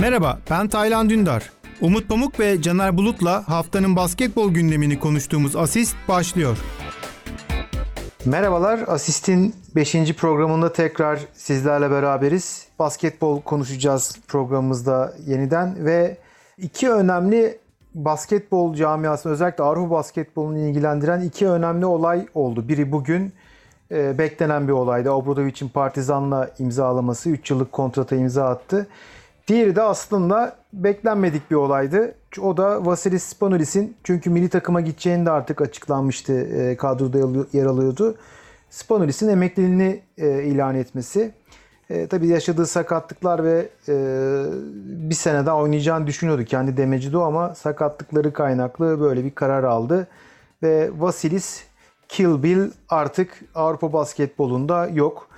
Merhaba, ben Taylan Dündar. Umut Pamuk ve Caner Bulut'la haftanın basketbol gündemini konuştuğumuz Asist başlıyor. Merhabalar, Asist'in 5. programında tekrar sizlerle beraberiz. Basketbol konuşacağız programımızda yeniden ve iki önemli basketbol camiasını özellikle Avrupa basketbolunu ilgilendiren iki önemli olay oldu. Biri bugün e, beklenen bir olaydı. Obradovic'in Partizan'la imzalaması 3 yıllık kontrata imza attı. Diğeri de aslında beklenmedik bir olaydı. O da Vasilis Spanulis'in çünkü milli takıma gideceğini de artık açıklanmıştı. E, kadroda yer alıyordu. Spanulis'in emekliliğini e, ilan etmesi. E, tabii yaşadığı sakatlıklar ve e, bir sene daha oynayacağını düşünüyordu kendi demeci de ama sakatlıkları kaynaklı böyle bir karar aldı. Ve Vasilis Kill Bill artık Avrupa basketbolunda yok.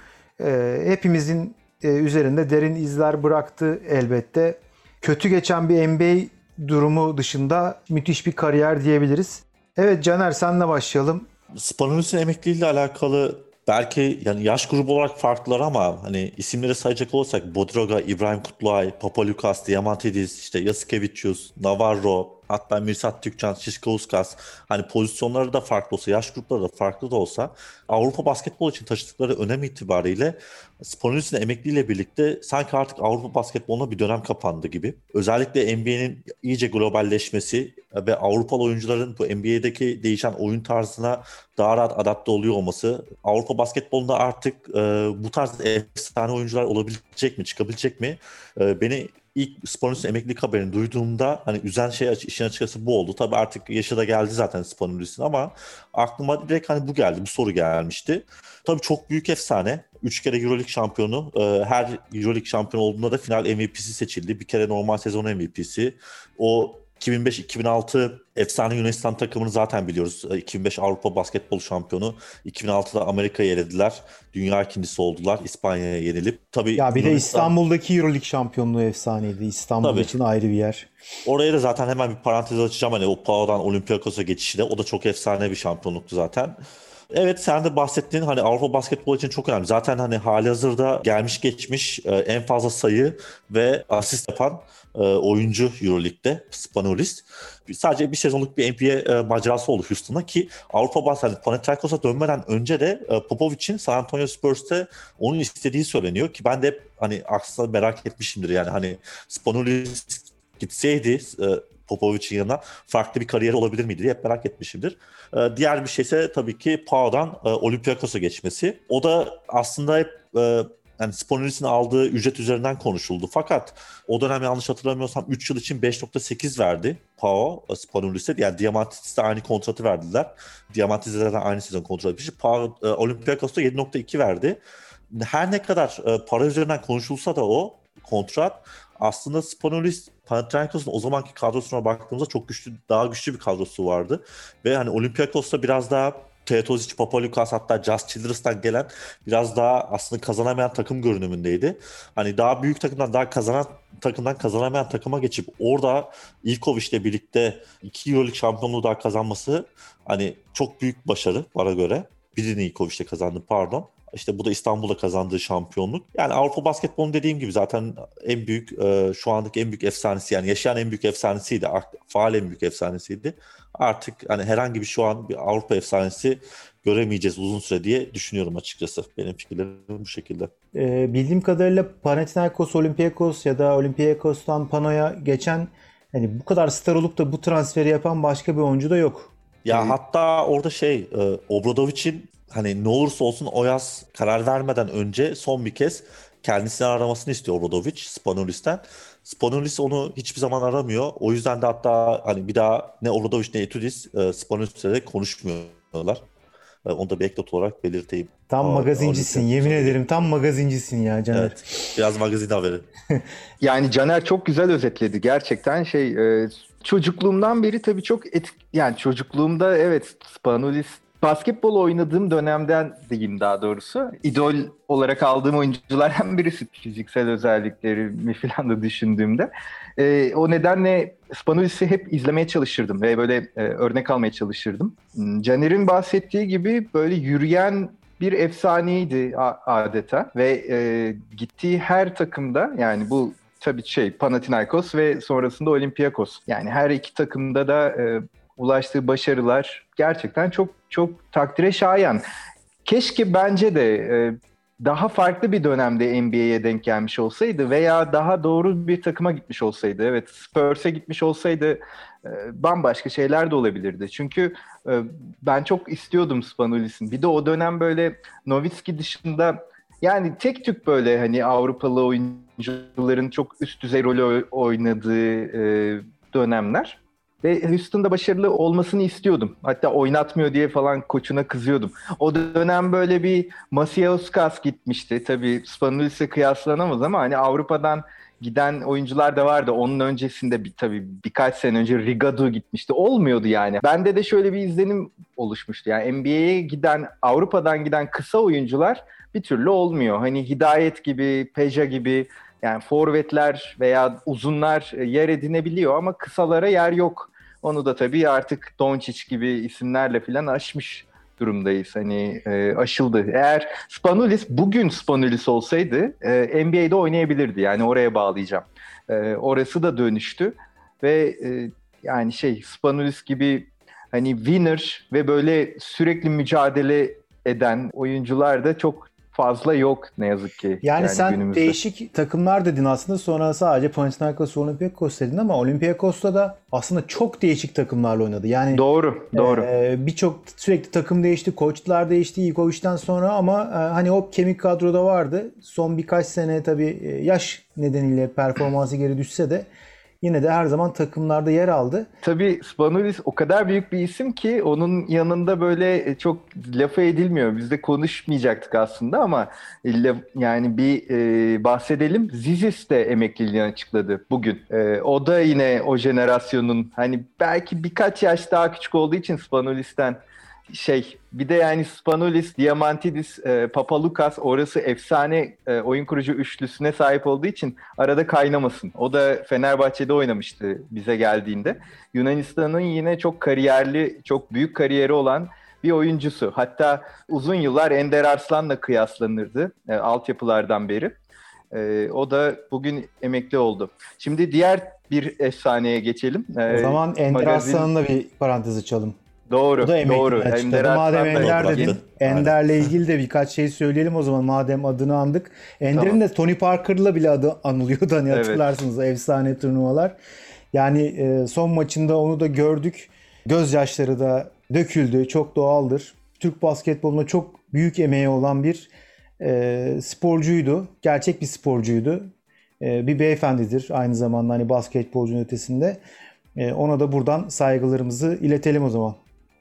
E, hepimizin e, üzerinde derin izler bıraktı elbette. Kötü geçen bir NBA durumu dışında müthiş bir kariyer diyebiliriz. Evet Caner senle başlayalım. Spanulis'in emekliliğiyle alakalı belki yani yaş grubu olarak farklılar ama hani isimleri sayacak olursak Bodroga, İbrahim Kutluay, Papalukas, Diamantidis, işte Yasikevicius, Navarro, hatta Mirsat Tükcan, Şişkauskas hani pozisyonları da farklı olsa, yaş grupları da farklı da olsa Avrupa basketbol için taşıdıkları önem itibariyle Spanulis'in emekliyle birlikte sanki artık Avrupa basketboluna bir dönem kapandı gibi. Özellikle NBA'nin iyice globalleşmesi ve Avrupalı oyuncuların bu NBA'deki değişen oyun tarzına daha rahat adapte oluyor olması Avrupa basketbolunda artık e, bu tarz efsane oyuncular olabilecek mi, çıkabilecek mi? E, beni ilk Spanulis'in emeklilik haberini duyduğumda hani üzen şey işin açıkçası bu oldu. Tabii artık yaşı da geldi zaten Spanulis'in ama aklıma direkt hani bu geldi, bu soru gelmişti. Tabii çok büyük efsane. Üç kere Euroleague şampiyonu. E, her Euroleague şampiyonu olduğunda da final MVP'si seçildi. Bir kere normal sezon MVP'si. O 2005-2006 efsane Yunanistan takımını zaten biliyoruz. 2005 e, Avrupa Basketbol Şampiyonu. 2006'da Amerika'yı elediler. Dünya ikincisi oldular. İspanya'ya yenilip. Tabii ya bir Yunanistan... de İstanbul'daki Euroleague şampiyonluğu efsaneydi. İstanbul Tabii. için ayrı bir yer. Oraya da zaten hemen bir parantez açacağım. Hani o Pao'dan Olympiakos'a geçişi de o da çok efsane bir şampiyonluktu zaten. Evet sen de bahsettiğin hani Avrupa basketbol için çok önemli. Zaten hani hali hazırda gelmiş geçmiş e, en fazla sayı ve asist yapan e, oyuncu Euroleague'de Spanulis. Sadece bir sezonluk bir NBA e, macerası oldu Houston'da ki Avrupa hani Panathinaikos'a dönmeden önce de Popovic'in San Antonio Spurs'te onun istediği söyleniyor ki ben de hani aslında merak etmişimdir yani hani Spanulis gitseydi Popovic'in yanına farklı bir kariyer olabilir miydi diye hep merak etmişimdir. Ee, diğer bir şey ise tabii ki Pau'dan e, Olympiakos'a geçmesi. O da aslında hep e, yani Spanulis'in aldığı ücret üzerinden konuşuldu. Fakat o dönem yanlış hatırlamıyorsam 3 yıl için 5.8 verdi Pau e, Spanulis'e. Yani Diamantis'te aynı kontratı verdiler. Diamantis'e zaten aynı sezon kontrat etmiş. Pau e, Olympiakos'ta 7.2 verdi. Her ne kadar e, para üzerinden konuşulsa da o kontrat aslında Spanulis Panathinaikos'un o zamanki kadrosuna baktığımızda çok güçlü, daha güçlü bir kadrosu vardı. Ve hani Olympiakos'ta biraz daha Teodosic, Papalukas hatta Just Childress'tan gelen biraz daha aslında kazanamayan takım görünümündeydi. Hani daha büyük takımdan daha kazanan takımdan kazanamayan takıma geçip orada Ivkovic'le birlikte iki Euroleague şampiyonluğu daha kazanması hani çok büyük başarı bana göre. Birini Ivkovic'le kazandı pardon. İşte bu da İstanbul'da kazandığı şampiyonluk. Yani Avrupa basketbolun dediğim gibi zaten en büyük e, şu andaki en büyük efsanesi yani yaşayan en büyük efsanesiydi. Faal en büyük efsanesiydi. Artık hani herhangi bir şu an bir Avrupa efsanesi göremeyeceğiz uzun süre diye düşünüyorum açıkçası. Benim fikirlerim bu şekilde. Ee, bildiğim kadarıyla Panathinaikos, Olympiakos ya da Olympiakos'tan Pano'ya geçen hani bu kadar star olup da bu transferi yapan başka bir oyuncu da yok. Ya hatta orada şey e, Obradovic'in hani ne olursa olsun o yaz karar vermeden önce son bir kez kendisini aramasını istiyor Obradovic Spanulis'ten. Spanulis onu hiçbir zaman aramıyor. O yüzden de hatta hani bir daha ne Obradovic ne Etudis e, Spanulis'le de konuşmuyorlar. E, onu da bir eklat olarak belirteyim. Tam Aa, magazincisin yemin ederim tam magazincisin ya Caner. Evet biraz magazin haberi. yani Caner çok güzel özetledi gerçekten şey e, çocukluğumdan beri tabii çok et, yani çocukluğumda evet Spanulis basketbol oynadığım dönemden diyeyim daha doğrusu. idol olarak aldığım oyunculardan birisi fiziksel özelliklerimi falan da düşündüğümde. E, o nedenle Spanulis'i hep izlemeye çalışırdım ve böyle e, örnek almaya çalışırdım. Hmm, Caner'in bahsettiği gibi böyle yürüyen bir efsaneydi adeta ve e, gittiği her takımda yani bu tabii şey Panathinaikos ve sonrasında Olympiakos. Yani her iki takımda da e, ulaştığı başarılar gerçekten çok çok takdire şayan. Keşke bence de e, daha farklı bir dönemde NBA'ye denk gelmiş olsaydı veya daha doğru bir takıma gitmiş olsaydı. Evet Spurs'e gitmiş olsaydı e, bambaşka şeyler de olabilirdi. Çünkü e, ben çok istiyordum Spanulis'in. Bir de o dönem böyle Novitski dışında yani tek tük böyle hani Avrupalı oyuncuların çok üst düzey rol oynadığı e, dönemler. Ve Houston'da başarılı olmasını istiyordum. Hatta oynatmıyor diye falan koçuna kızıyordum. O dönem böyle bir Masiauskas gitmişti. Tabii Spanulis'e kıyaslanamaz ama hani Avrupa'dan giden oyuncular da vardı. Onun öncesinde bir, tabii birkaç sene önce Rigadu gitmişti. Olmuyordu yani. Bende de şöyle bir izlenim oluşmuştu. Yani NBA'ye giden, Avrupa'dan giden kısa oyuncular bir türlü olmuyor. Hani Hidayet gibi, Peja gibi yani forvetler veya uzunlar yer edinebiliyor ama kısalara yer yok. Onu da tabii artık Doncic gibi isimlerle falan aşmış durumdayız. Hani e, aşıldı. Eğer Spanulis bugün Spanulis olsaydı e, NBA'de oynayabilirdi. Yani oraya bağlayacağım. E, orası da dönüştü ve e, yani şey Spanulis gibi hani winner ve böyle sürekli mücadele eden oyuncular da çok fazla yok ne yazık ki. Yani, yani sen günümüzde. değişik takımlar dedin aslında sonra sadece Panathinaikos Olympiakos dedin ama Olympiakos'ta da aslında çok değişik takımlarla oynadı. Yani Doğru, doğru. E, Birçok sürekli takım değişti, koçlar değişti Ivkovic'den sonra ama e, hani o kemik kadroda vardı. Son birkaç sene tabii e, yaş nedeniyle performansı geri düşse de yine de her zaman takımlarda yer aldı. Tabii Spanulis o kadar büyük bir isim ki onun yanında böyle e, çok lafı edilmiyor. Biz de konuşmayacaktık aslında ama yani bir e, bahsedelim. Zizis de emekliliğini açıkladı bugün. E, o da yine o jenerasyonun hani belki birkaç yaş daha küçük olduğu için Spanulis'ten şey bir de yani Spanulis, Diamantidis, e, Papalukas orası efsane e, oyun kurucu üçlüsüne sahip olduğu için arada kaynamasın. O da Fenerbahçe'de oynamıştı bize geldiğinde. Yunanistan'ın yine çok kariyerli, çok büyük kariyeri olan bir oyuncusu. Hatta uzun yıllar Ender Arslan'la kıyaslanırdı e, altyapılardan beri. E, o da bugün emekli oldu. Şimdi diğer bir efsaneye geçelim. E, o zaman Ender magazin... Arslan'la bir parantez açalım. Doğru, o da doğru. Ender Madem Ender dedin, Ender'le ilgili de birkaç şey söyleyelim o zaman madem adını andık. Ender'in tamam. de Tony Parker'la bile adı anılıyordu hani hatırlarsınız evet. efsane turnuvalar. Yani e, son maçında onu da gördük. Gözyaşları da döküldü. Çok doğaldır. Türk basketboluna çok büyük emeği olan bir e, sporcuydu. Gerçek bir sporcuydu. E, bir beyefendidir aynı zamanda hani basketbolcunun ötesinde. E, ona da buradan saygılarımızı iletelim o zaman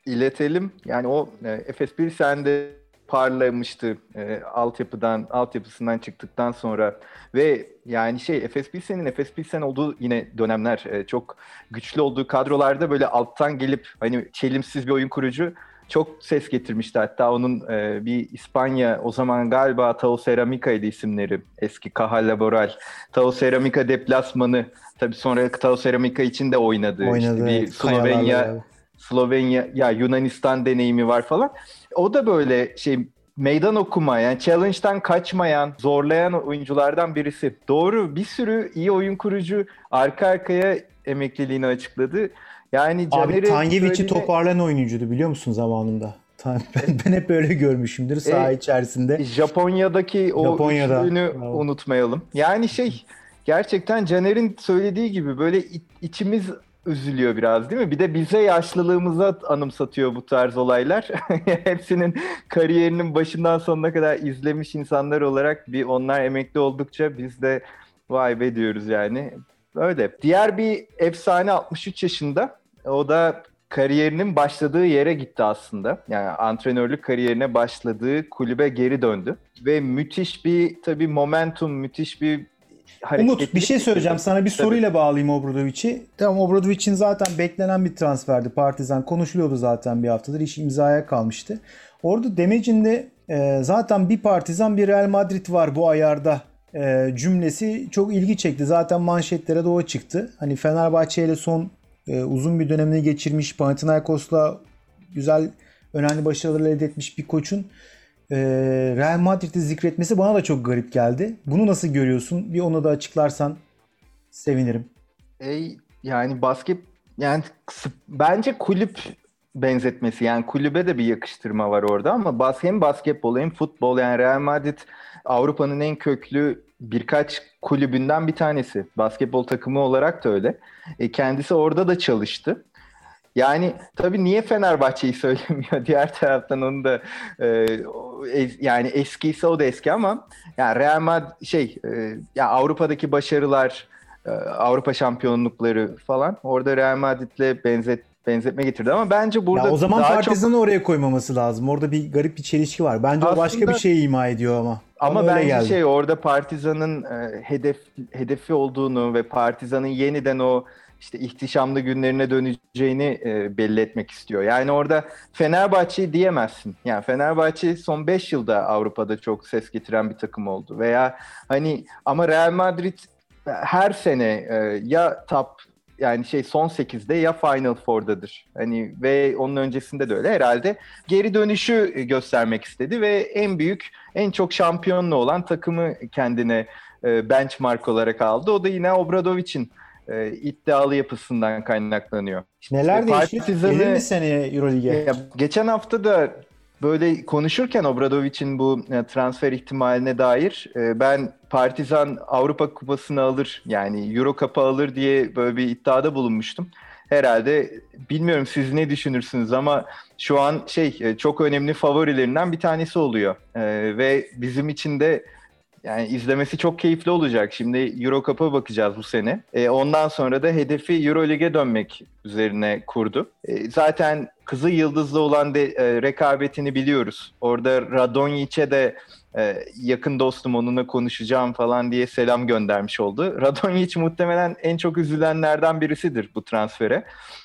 iletelim. Yani o Efes Pilsen'de parlamıştı e, altyapıdan altyapısından çıktıktan sonra ve yani şey Efes Pilsen'in Efes Pilsen olduğu yine dönemler e, çok güçlü olduğu kadrolarda böyle alttan gelip hani çelimsiz bir oyun kurucu çok ses getirmişti. Hatta onun e, bir İspanya o zaman galiba Tao Ceramica'ydı isimleri. Eski Caja Laboral. Tao Ceramica deplasmanı tabii sonra Tao Ceramica için de oynadı. Oynadı. İşte bir Slovenya Slovenya ya Yunanistan deneyimi var falan. O da böyle şey meydan okuma yani challenge'dan kaçmayan, zorlayan oyunculardan birisi. Doğru bir sürü iyi oyun kurucu arka arkaya emekliliğini açıkladı. Yani Abi Tanyevic'i söylediğine... toparlayan oyuncuydu biliyor musun zamanında? Ben, ben hep böyle görmüşümdür saha e, içerisinde. Japonya'daki o Japonya'da. üçlüğünü Bravo. unutmayalım. Yani şey gerçekten Caner'in söylediği gibi böyle içimiz üzülüyor biraz değil mi? Bir de bize yaşlılığımıza anımsatıyor bu tarz olaylar. Hepsinin kariyerinin başından sonuna kadar izlemiş insanlar olarak bir onlar emekli oldukça biz de vay be diyoruz yani. Öyle. Diğer bir efsane 63 yaşında. O da kariyerinin başladığı yere gitti aslında. Yani antrenörlük kariyerine başladığı kulübe geri döndü. Ve müthiş bir tabii momentum, müthiş bir Umut bir şey söyleyeceğim. Sana bir soruyla bağlayayım Obradovic'i. Tamam Obradovic'in zaten beklenen bir transferdi. Partizan konuşuluyordu zaten bir haftadır. İş imzaya kalmıştı. Orada demecinde e, zaten bir Partizan bir Real Madrid var bu ayarda e, cümlesi çok ilgi çekti. Zaten manşetlere doğru çıktı. Hani Fenerbahçe ile son e, uzun bir dönemini geçirmiş Panathinaikos'la güzel önemli başarılar elde etmiş bir koçun e, Real Madrid'i zikretmesi bana da çok garip geldi. Bunu nasıl görüyorsun? Bir onu da açıklarsan sevinirim. Ey yani basket yani bence kulüp benzetmesi yani kulübe de bir yakıştırma var orada ama bas hem basketbol hem futbol yani Real Madrid Avrupa'nın en köklü birkaç kulübünden bir tanesi. Basketbol takımı olarak da öyle. E, kendisi orada da çalıştı. Yani tabii niye Fenerbahçe'yi söylemiyor? Diğer taraftan onu da e, yani eskiyse o da eski ama yani Real Madrid şey e, ya Avrupa'daki başarılar, e, Avrupa şampiyonlukları falan orada Real Madrid'le benzet benzetme getirdi ama bence burada ya o zaman Partizan'ı çok... oraya koymaması lazım. Orada bir garip bir çelişki var. Bence Aslında... o başka bir şey ima ediyor ama. Ama bence geldi. şey orada Partizan'ın e, hedef hedefi olduğunu ve Partizan'ın yeniden o işte ihtişamlı günlerine döneceğini e, belli etmek istiyor. Yani orada Fenerbahçe diyemezsin. Yani Fenerbahçe son 5 yılda Avrupa'da çok ses getiren bir takım oldu. Veya hani ama Real Madrid her sene e, ya top yani şey son 8'de ya Final Four'dadır. Hani ve onun öncesinde de öyle herhalde. Geri dönüşü göstermek istedi ve en büyük, en çok şampiyonlu olan takımı kendine e, benchmark olarak aldı. O da yine Obradovic'in e, iddialı yapısından kaynaklanıyor. Neler değişti? Gelir mi seneye Euroleague'e? Geçen hafta da böyle konuşurken Obradovic'in bu e, transfer ihtimaline dair e, ben Partizan Avrupa Kupası'nı alır yani Euro Cup'ı alır diye böyle bir iddiada bulunmuştum. Herhalde bilmiyorum siz ne düşünürsünüz ama şu an şey e, çok önemli favorilerinden bir tanesi oluyor. ve bizim için de yani izlemesi çok keyifli olacak. Şimdi Euro Cup'a bakacağız bu sene. E, ondan sonra da hedefi Euro Lig'e dönmek üzerine kurdu. E, zaten kızı yıldızlı olan de, e, rekabetini biliyoruz. Orada Radonjic'e de e, yakın dostum onunla konuşacağım falan diye selam göndermiş oldu. Radonjic muhtemelen en çok üzülenlerden birisidir bu transfere.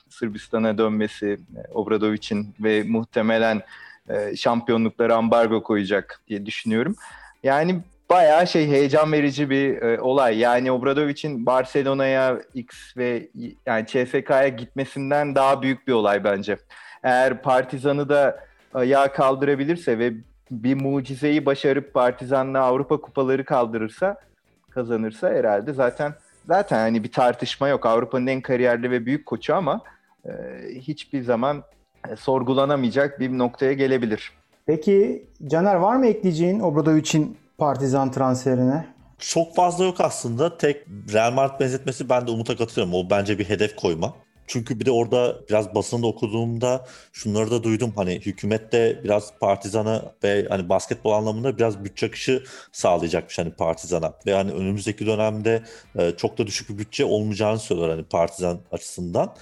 Sırbistan'a dönmesi e, Obradovic'in ve muhtemelen e, şampiyonluklara ambargo koyacak diye düşünüyorum. Yani bayağı şey heyecan verici bir e, olay. Yani Obradovic'in Barcelona'ya X ve yani CSK'ya gitmesinden daha büyük bir olay bence. Eğer Partizan'ı da ayağa kaldırabilirse ve bir mucizeyi başarıp Partizan'la Avrupa kupaları kaldırırsa, kazanırsa herhalde zaten zaten hani bir tartışma yok. Avrupa'nın en kariyerli ve büyük koçu ama e, hiçbir zaman e, sorgulanamayacak bir noktaya gelebilir. Peki Caner var mı ekleyeceğin Obradovic'in Partizan transferine? Çok fazla yok aslında. Tek Real Madrid benzetmesi ben de Umut'a katılıyorum. O bence bir hedef koyma. Çünkü bir de orada biraz basında okuduğumda şunları da duydum. Hani hükümet de biraz partizana ve hani basketbol anlamında biraz bütçe akışı sağlayacakmış hani partizana. Ve hani önümüzdeki dönemde e, çok da düşük bir bütçe olmayacağını söylüyorlar hani partizan açısından.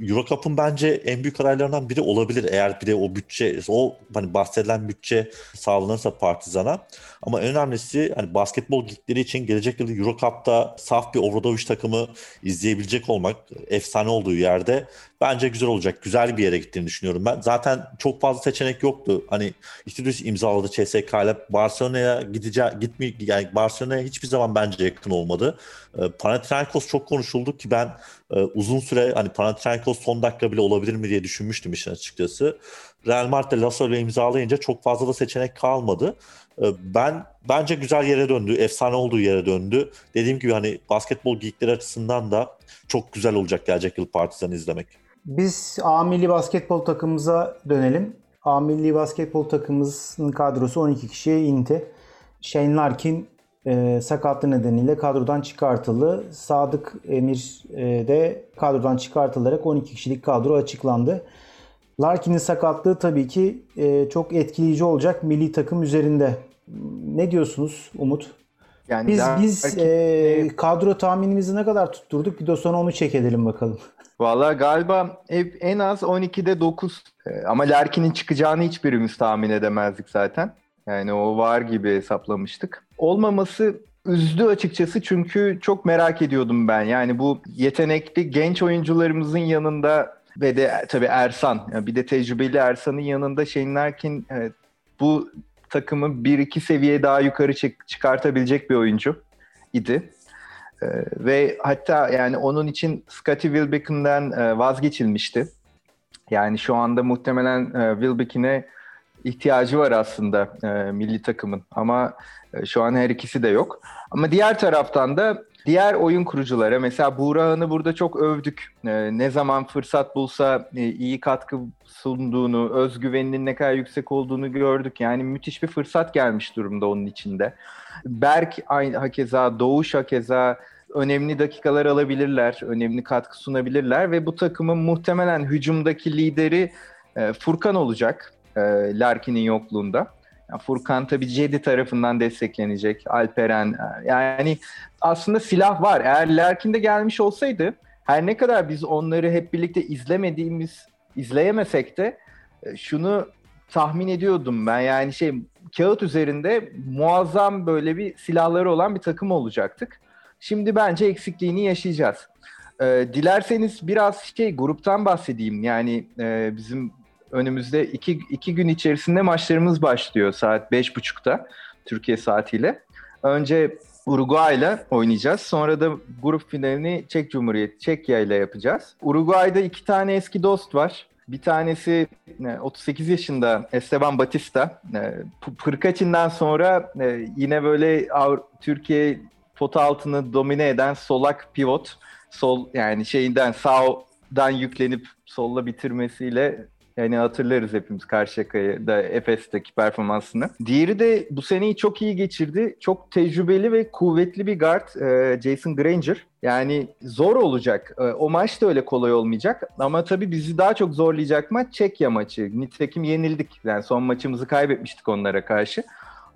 Eurocup'un bence en büyük adaylarından biri olabilir eğer bir de o bütçe, o hani bahsedilen bütçe sağlanırsa Partizan'a. Ama en önemlisi hani basketbol ligleri için gelecek yıl Eurocup'ta saf bir Obradoviç takımı izleyebilecek olmak efsane olduğu yerde bence güzel olacak. Güzel bir yere gittiğini düşünüyorum ben. Zaten çok fazla seçenek yoktu. Hani Istudis imzaladı CSK ile Barcelona'ya gideceği gitmi yani Barcelona'ya hiçbir zaman bence yakın olmadı. E, Panathinaikos çok konuşuldu ki ben e, uzun süre hani Panathinaikos son dakika bile olabilir mi diye düşünmüştüm işin açıkçası. Real Madrid Lasso ile imzalayınca çok fazla da seçenek kalmadı. E, ben bence güzel yere döndü. Efsane olduğu yere döndü. Dediğim gibi hani basketbol geekleri açısından da çok güzel olacak gelecek yıl Partizan izlemek. Biz A milli basketbol takımımıza dönelim. A milli basketbol takımımızın kadrosu 12 kişiye indi. Shane Larkin e, sakatlığı nedeniyle kadrodan çıkartıldı. Sadık Emir e, de kadrodan çıkartılarak 12 kişilik kadro açıklandı. Larkin'in sakatlığı tabii ki e, çok etkileyici olacak milli takım üzerinde. Ne diyorsunuz Umut? Yani biz biz e, kadro tahminimizi ne kadar tutturduk? Bir de sonra onu çek edelim bakalım. Valla galiba en az 12'de 9 e, ama Larkin'in çıkacağını hiçbirimiz tahmin edemezdik zaten. Yani o var gibi hesaplamıştık. Olmaması üzdü açıkçası çünkü çok merak ediyordum ben. Yani bu yetenekli genç oyuncularımızın yanında ve de tabii Ersan, bir de tecrübeli Ersan'ın yanında Shane Larkin bu takımı bir iki seviye daha yukarı çık- çıkartabilecek bir oyuncu idi. Ee, ve hatta yani onun için Scottie Wilbeck'den e, vazgeçilmişti. Yani şu anda muhtemelen e, Wilbeck'ine ihtiyacı var aslında e, milli takımın ama e, şu an her ikisi de yok. Ama diğer taraftan da Diğer oyun kuruculara mesela Buğra'nı burada çok övdük. Ee, ne zaman fırsat bulsa e, iyi katkı sunduğunu, özgüveninin ne kadar yüksek olduğunu gördük. Yani müthiş bir fırsat gelmiş durumda onun içinde. Berk aynı hakeza, Doğuş hakeza önemli dakikalar alabilirler, önemli katkı sunabilirler ve bu takımın muhtemelen hücumdaki lideri e, Furkan olacak e, Larkin'in yokluğunda. Yani Furkan tabii Cedi tarafından desteklenecek, Alperen e, yani aslında silah var. Eğer Larkin de gelmiş olsaydı her ne kadar biz onları hep birlikte izlemediğimiz, izleyemesek de e, şunu tahmin ediyordum ben yani şey kağıt üzerinde muazzam böyle bir silahları olan bir takım olacaktık. Şimdi bence eksikliğini yaşayacağız. Ee, dilerseniz biraz şey gruptan bahsedeyim. Yani e, bizim önümüzde iki, iki gün içerisinde maçlarımız başlıyor saat beş buçukta Türkiye saatiyle. Önce Uruguay'la oynayacağız. Sonra da grup finalini Çek Cumhuriyeti, Çekya ile yapacağız. Uruguay'da iki tane eski dost var. Bir tanesi 38 yaşında Esteban Batista. Pırkaçinden sonra e, yine böyle Türkiye pota altını domine eden solak pivot. Sol yani şeyinden sağdan yüklenip solla bitirmesiyle yani hatırlarız hepimiz Karşıyaka'yı da Efes'teki performansını. Diğeri de bu seneyi çok iyi geçirdi. Çok tecrübeli ve kuvvetli bir guard e, Jason Granger. Yani zor olacak. E, o maç da öyle kolay olmayacak. Ama tabii bizi daha çok zorlayacak maç Çekya maçı. Nitekim yenildik. Yani son maçımızı kaybetmiştik onlara karşı.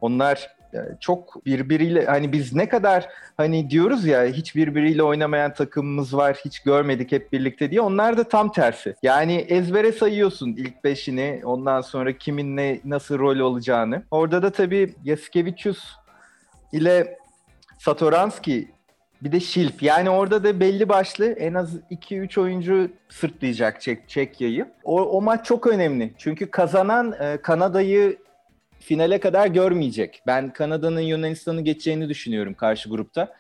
Onlar çok birbiriyle hani biz ne kadar hani diyoruz ya hiç birbiriyle oynamayan takımımız var hiç görmedik hep birlikte diye onlar da tam tersi. Yani ezbere sayıyorsun ilk beşini ondan sonra kimin ne nasıl rol olacağını. Orada da tabii Yasikevicius ile Satoranski bir de Şilp. Yani orada da belli başlı en az 2-3 oyuncu sırtlayacak Çek Çekya'yı. O, o maç çok önemli. Çünkü kazanan e, Kanada'yı finale kadar görmeyecek. Ben Kanada'nın Yunanistan'ı geçeceğini düşünüyorum karşı grupta.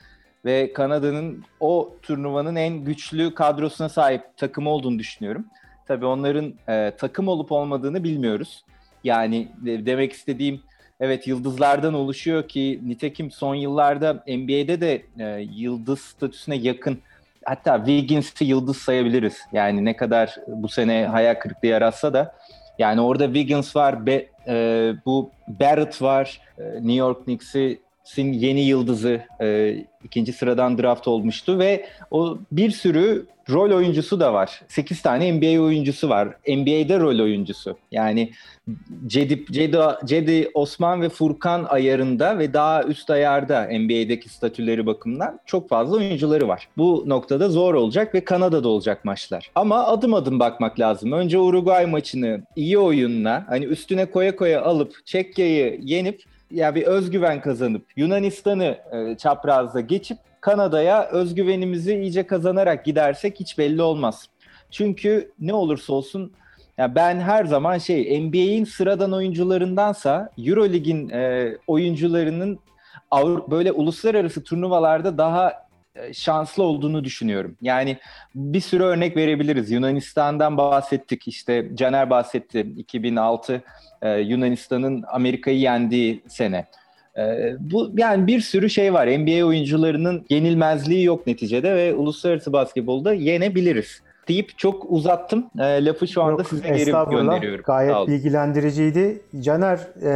Ve Kanada'nın o turnuvanın en güçlü kadrosuna sahip takım olduğunu düşünüyorum. Tabii onların e, takım olup olmadığını bilmiyoruz. Yani de, demek istediğim evet yıldızlardan oluşuyor ki nitekim son yıllarda NBA'de de e, yıldız statüsüne yakın hatta Wiggins'i yıldız sayabiliriz. Yani ne kadar bu sene hayal kırıklığı yaratsa da yani orada Wiggins var, Be, e, bu Barrett var, e, New York Knicks'in yeni yıldızı e, ikinci sıradan draft olmuştu ve o bir sürü rol oyuncusu da var. 8 tane NBA oyuncusu var. NBA'de rol oyuncusu. Yani Cedi, Cedi, Cedi Osman ve Furkan ayarında ve daha üst ayarda NBA'deki statüleri bakımından çok fazla oyuncuları var. Bu noktada zor olacak ve Kanada'da olacak maçlar. Ama adım adım bakmak lazım. Önce Uruguay maçını iyi oyunla hani üstüne koya koya alıp Çekya'yı yenip ya bir özgüven kazanıp Yunanistan'ı e, çaprazda geçip Kanada'ya özgüvenimizi iyice kazanarak gidersek hiç belli olmaz. Çünkü ne olursa olsun ya ben her zaman şey NBA'in sıradan oyuncularındansa EuroLeague'in e, oyuncularının böyle uluslararası turnuvalarda daha şanslı olduğunu düşünüyorum. Yani bir sürü örnek verebiliriz. Yunanistan'dan bahsettik. İşte Caner bahsetti. 2006 e, Yunanistan'ın Amerika'yı yendiği sene. E, bu yani bir sürü şey var. NBA oyuncularının yenilmezliği yok neticede ve uluslararası basketbolda yenebiliriz deyip çok uzattım. E, lafı şu anda Yok, size geri gönderiyorum. Gayet bilgilendiriciydi. Caner e,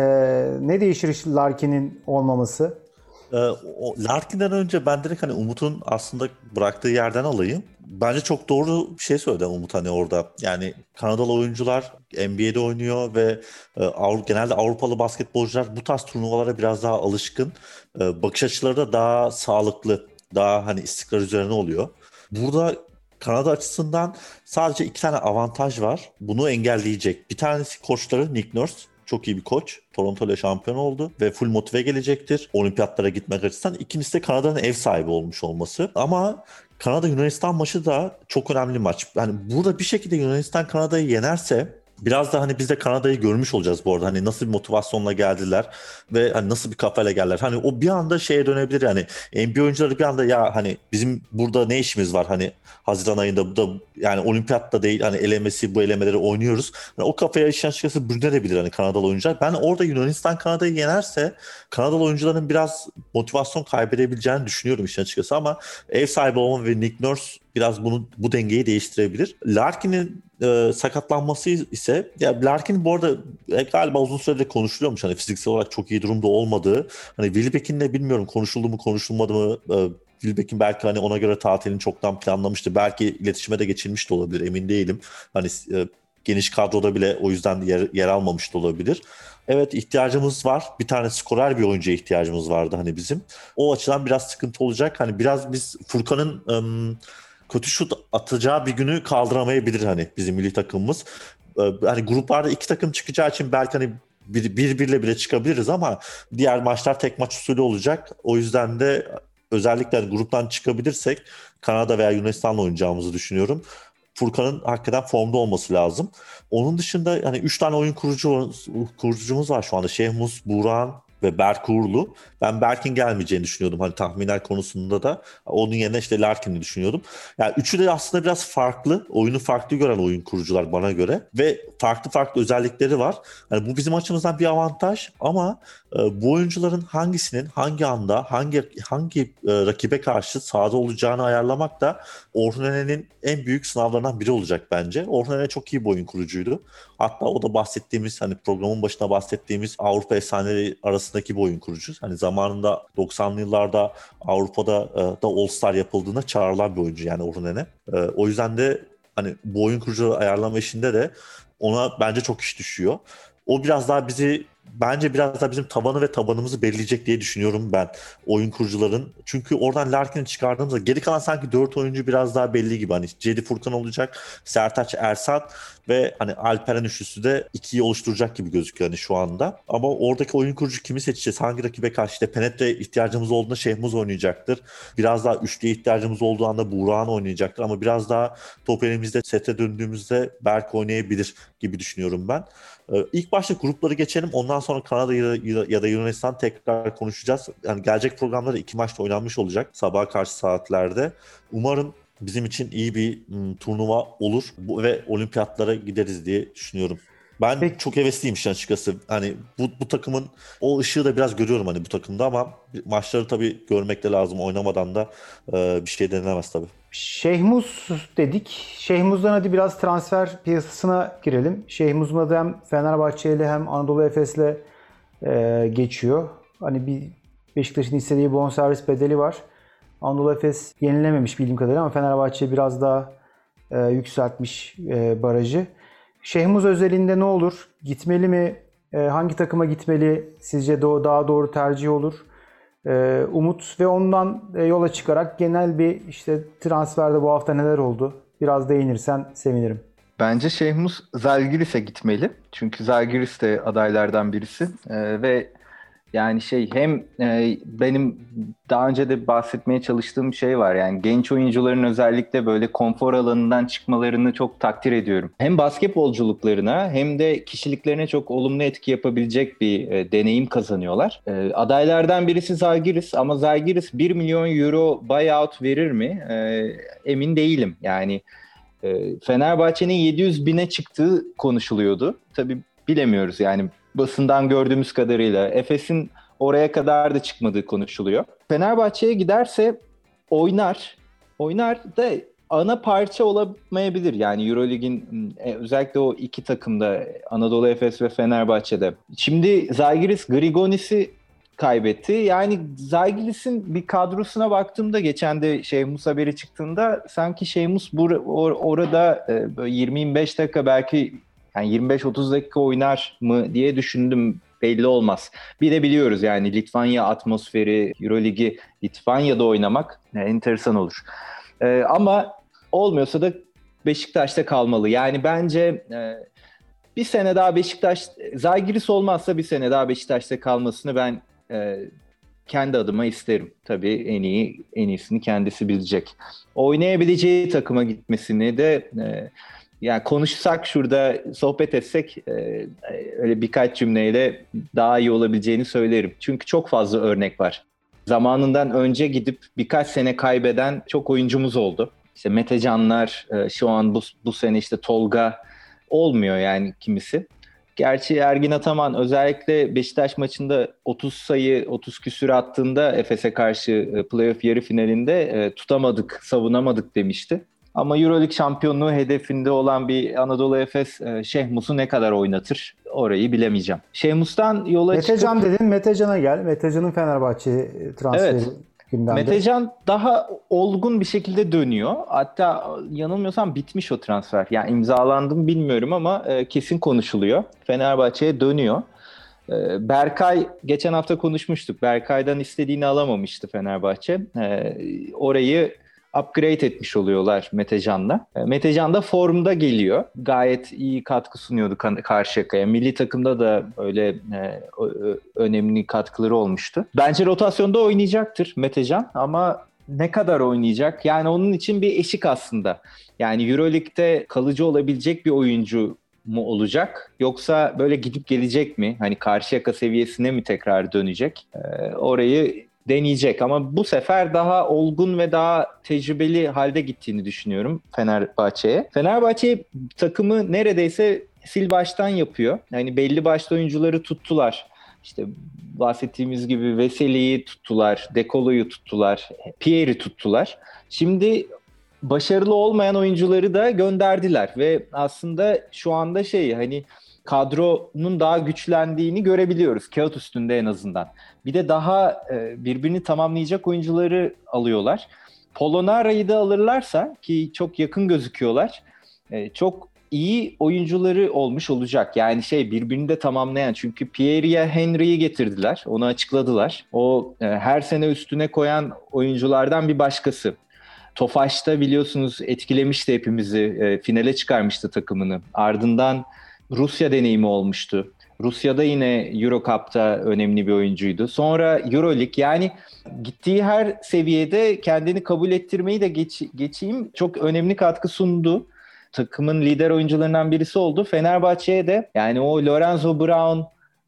ne değişir Larkin'in olmaması? E, o, Larkin'den önce ben direkt hani Umut'un aslında bıraktığı yerden alayım. Bence çok doğru bir şey söyledi Umut hani orada. Yani Kanadalı oyuncular NBA'de oynuyor ve e, Avrupa, genelde Avrupalı basketbolcular bu tarz turnuvalara biraz daha alışkın. E, bakış açıları da daha sağlıklı, daha hani istikrar üzerine oluyor. Burada Kanada açısından sadece iki tane avantaj var. Bunu engelleyecek. Bir tanesi koçları Nick Nurse. Çok iyi bir koç. Toronto ile şampiyon oldu ve full motive gelecektir olimpiyatlara gitmek açısından. İkincisi de Kanada'nın ev sahibi olmuş olması. Ama Kanada Yunanistan maçı da çok önemli maç. Yani burada bir şekilde Yunanistan Kanada'yı yenerse Biraz da hani biz de Kanada'yı görmüş olacağız bu arada. Hani nasıl bir motivasyonla geldiler ve hani nasıl bir kafayla geldiler. Hani o bir anda şeye dönebilir yani NBA oyuncuları bir anda ya hani bizim burada ne işimiz var hani Haziran ayında bu da yani olimpiyatta değil hani elemesi bu elemeleri oynuyoruz. Hani o kafaya işin açıkçası bürünebilir hani Kanadalı oyuncular. Ben orada Yunanistan Kanada'yı yenerse Kanadalı oyuncuların biraz motivasyon kaybedebileceğini düşünüyorum işin açıkçası ama ev sahibi olma ve Nick Nurse biraz bunu bu dengeyi değiştirebilir. Larkin'in e, sakatlanması ise ya Larkin bu arada e, galiba uzun süredir konuşuluyormuş hani fiziksel olarak çok iyi durumda olmadığı. Hani Wilbeck'in de bilmiyorum konuşuldu mu konuşulmadı mı e, Wilbeck'in belki hani ona göre tatilini çoktan planlamıştı. Belki iletişime de geçilmiş de olabilir emin değilim. Hani e, geniş kadroda bile o yüzden yer, yer almamış da olabilir. Evet ihtiyacımız var. Bir tane skorer bir oyuncuya ihtiyacımız vardı hani bizim. O açıdan biraz sıkıntı olacak. Hani biraz biz Furkan'ın ım, kötü şut atacağı bir günü kaldıramayabilir hani bizim milli takımımız. Ee, hani gruplarda iki takım çıkacağı için belki hani bir, bir birle bile çıkabiliriz ama diğer maçlar tek maç usulü olacak. O yüzden de özellikle hani gruptan çıkabilirsek Kanada veya Yunanistan'la oynayacağımızı düşünüyorum. Furkan'ın hakikaten formda olması lazım. Onun dışında hani 3 tane oyun kurucu kurucumuz var şu anda. Şehmus, Buran ve Berk Uğurlu. Ben Berk'in gelmeyeceğini düşünüyordum hani tahminler konusunda da. Onun yerine işte Larkin'i düşünüyordum. Yani üçü de aslında biraz farklı. Oyunu farklı gören oyun kurucular bana göre. Ve farklı farklı özellikleri var. Yani bu bizim açımızdan bir avantaj ama bu oyuncuların hangisinin hangi anda hangi hangi e, rakibe karşı sahada olacağını ayarlamak da Orhun en büyük sınavlarından biri olacak bence. Orhun çok iyi bir oyun kurucuydu. Hatta o da bahsettiğimiz hani programın başına bahsettiğimiz Avrupa efsaneleri arasındaki bir oyun kurucu. Hani zamanında 90'lı yıllarda Avrupa'da e, da All Star yapıldığında çağrılan bir oyuncu yani Orhun E, o yüzden de hani bu oyun kurucu ayarlama işinde de ona bence çok iş düşüyor. O biraz daha bizi bence biraz da bizim tabanı ve tabanımızı belirleyecek diye düşünüyorum ben oyun kurucuların. Çünkü oradan Larkin'i çıkardığımızda geri kalan sanki 4 oyuncu biraz daha belli gibi. Hani Cedi Furkan olacak, Sertaç Ersan ve hani Alperen üçlüsü de ikiyi oluşturacak gibi gözüküyor hani şu anda. Ama oradaki oyun kurucu kimi seçeceğiz? Hangi rakibe karşı? İşte penetre ihtiyacımız olduğunda Şehmuz oynayacaktır. Biraz daha üçlüye ihtiyacımız olduğu anda Buğra'nın oynayacaktır. Ama biraz daha top elimizde sete döndüğümüzde Berk oynayabilir gibi düşünüyorum ben. Ee, ilk başta grupları geçelim. Ondan sonra Kanada ya da Yunanistan tekrar konuşacağız. Yani gelecek programlarda iki maçta oynanmış olacak sabah karşı saatlerde. Umarım bizim için iyi bir turnuva olur ve olimpiyatlara gideriz diye düşünüyorum. Ben Peki. çok hevesliyim işin açıkçası. Hani bu, bu takımın o ışığı da biraz görüyorum hani bu takımda ama maçları tabii görmek de lazım. Oynamadan da e, bir şey denilemez tabii. Şehmuz dedik. Şehmuz'dan hadi biraz transfer piyasasına girelim. Şehmuz'un adı hem Fenerbahçe ile hem Anadolu Efes'le e, geçiyor. Hani bir Beşiktaş'ın istediği bonservis bedeli var. Anadolu Efes yenilememiş bildiğim kadarıyla ama Fenerbahçe biraz daha e, yükseltmiş e, barajı. Şehmuz özelinde ne olur? Gitmeli mi? E, hangi takıma gitmeli? Sizce daha doğru tercih olur? E, Umut ve ondan e, yola çıkarak genel bir işte transferde bu hafta neler oldu? Biraz değinirsen sevinirim. Bence Şehmus Zalgiris'e gitmeli. Çünkü Zalgiris de adaylardan birisi. Ee, ve yani şey hem e, benim daha önce de bahsetmeye çalıştığım şey var. Yani genç oyuncuların özellikle böyle konfor alanından çıkmalarını çok takdir ediyorum. Hem basketbolculuklarına hem de kişiliklerine çok olumlu etki yapabilecek bir e, deneyim kazanıyorlar. E, adaylardan birisi Zalgiris ama Zalgiris 1 milyon euro buyout verir mi? E, emin değilim. Yani e, Fenerbahçe'nin 700 bine çıktığı konuşuluyordu. Tabii bilemiyoruz yani basından gördüğümüz kadarıyla. Efes'in oraya kadar da çıkmadığı konuşuluyor. Fenerbahçe'ye giderse oynar. Oynar da ana parça olamayabilir. Yani Eurolig'in e, özellikle o iki takımda Anadolu Efes ve Fenerbahçe'de. Şimdi Zalgiris Grigonis'i kaybetti. Yani Zalgiris'in bir kadrosuna baktığımda geçen de Şeymus haberi çıktığında sanki Şeymus bur- or- orada e, 20-25 dakika belki yani 25-30 dakika oynar mı diye düşündüm. Belli olmaz. Bir de biliyoruz yani Litvanya atmosferi, Euroligi Litvanya'da oynamak enteresan olur. E, ama olmuyorsa da Beşiktaş'ta kalmalı. Yani bence e, bir sene daha Beşiktaş, Zagiris olmazsa bir sene daha Beşiktaş'ta kalmasını ben e, kendi adıma isterim. Tabii en iyi, en iyisini kendisi bilecek. Oynayabileceği takıma gitmesini de e, yani konuşsak şurada sohbet etsek e, öyle birkaç cümleyle daha iyi olabileceğini söylerim. Çünkü çok fazla örnek var. Zamanından önce gidip birkaç sene kaybeden çok oyuncumuz oldu. İşte Mete Canlar, e, şu an bu, bu sene işte Tolga olmuyor yani kimisi. Gerçi Ergin Ataman özellikle Beşiktaş maçında 30 sayı 30 küsür attığında Efes'e karşı e, playoff yarı finalinde tutamadık, savunamadık demişti. Ama Euroleague şampiyonluğu hedefinde olan bir Anadolu Efes e, Şehmus'u ne kadar oynatır orayı bilemeyeceğim. Şehmus'tan yola Metecan çıkıp... dedin. Metecan'a gel. Metecan'ın Fenerbahçe transferi Evet. gündemde. Metecan daha olgun bir şekilde dönüyor. Hatta yanılmıyorsam bitmiş o transfer. Yani imzalandı mı bilmiyorum ama e, kesin konuşuluyor. Fenerbahçe'ye dönüyor. E, Berkay geçen hafta konuşmuştuk. Berkay'dan istediğini alamamıştı Fenerbahçe. E, orayı upgrade etmiş oluyorlar Metecan'la. E, Metecan da formda geliyor. Gayet iyi katkı sunuyordu Karşıyaka'ya. Milli takımda da öyle e, önemli katkıları olmuştu. Bence rotasyonda oynayacaktır Metecan ama ne kadar oynayacak? Yani onun için bir eşik aslında. Yani Euroleague'de kalıcı olabilecek bir oyuncu mu olacak yoksa böyle gidip gelecek mi? Hani Karşıyaka seviyesine mi tekrar dönecek? Ee, orayı deneyecek ama bu sefer daha olgun ve daha tecrübeli halde gittiğini düşünüyorum Fenerbahçe'ye. Fenerbahçe takımı neredeyse sil baştan yapıyor. Yani belli başlı oyuncuları tuttular. İşte bahsettiğimiz gibi Veseli'yi tuttular, Dekolo'yu tuttular, Pierre'i tuttular. Şimdi başarılı olmayan oyuncuları da gönderdiler ve aslında şu anda şey hani kadronun daha güçlendiğini görebiliyoruz kağıt üstünde en azından. Bir de daha e, birbirini tamamlayacak oyuncuları alıyorlar. Polonara'yı da alırlarsa ki çok yakın gözüküyorlar. E, çok iyi oyuncuları olmuş olacak. Yani şey birbirini de tamamlayan. Çünkü Pierre'ye Henry'i getirdiler. Onu açıkladılar. O e, her sene üstüne koyan oyunculardan bir başkası. Tofaş'ta biliyorsunuz etkilemişti hepimizi. E, finale çıkarmıştı takımını. Ardından Rusya deneyimi olmuştu. Rusya'da yine Euro Cup'ta önemli bir oyuncuydu. Sonra Euroleague yani gittiği her seviyede kendini kabul ettirmeyi de geç, geçeyim çok önemli katkı sundu. Takımın lider oyuncularından birisi oldu. Fenerbahçe'ye de yani o Lorenzo Brown,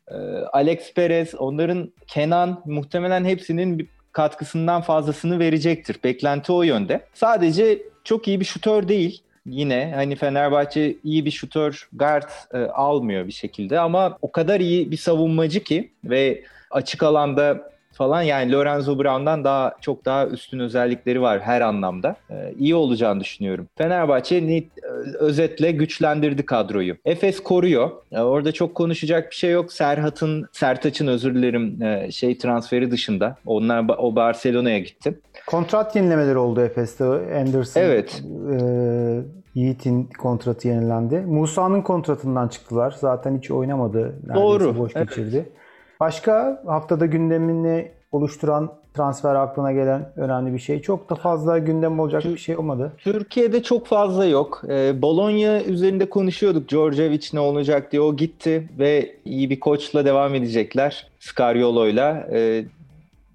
e, Alex Perez, onların Kenan muhtemelen hepsinin katkısından fazlasını verecektir. Beklenti o yönde. Sadece çok iyi bir şutör değil yine hani Fenerbahçe iyi bir şutör guard e, almıyor bir şekilde ama o kadar iyi bir savunmacı ki ve açık alanda falan yani Lorenzo Brown'dan daha çok daha üstün özellikleri var her anlamda. Ee, iyi olacağını düşünüyorum. Fenerbahçe e, özetle güçlendirdi kadroyu. Efes koruyor. Ee, orada çok konuşacak bir şey yok. Serhat'ın, Sertaç'ın özür dilerim e, şey transferi dışında. Onlar o Barcelona'ya gitti. Kontrat yenilemeleri oldu Efes'te. Anderson, evet. e, Yiğit'in kontratı yenilendi. Musa'nın kontratından çıktılar. Zaten hiç oynamadı. Neredeyse Doğru. Boş evet. geçirdi. Başka haftada gündemini oluşturan transfer aklına gelen önemli bir şey. Çok da fazla gündem olacak bir şey olmadı. Türkiye'de çok fazla yok. Ee, Bologna üzerinde konuşuyorduk. Djordjevic ne olacak diye. O gitti ve iyi bir koçla devam edecekler. Scariolo'yla. Ee,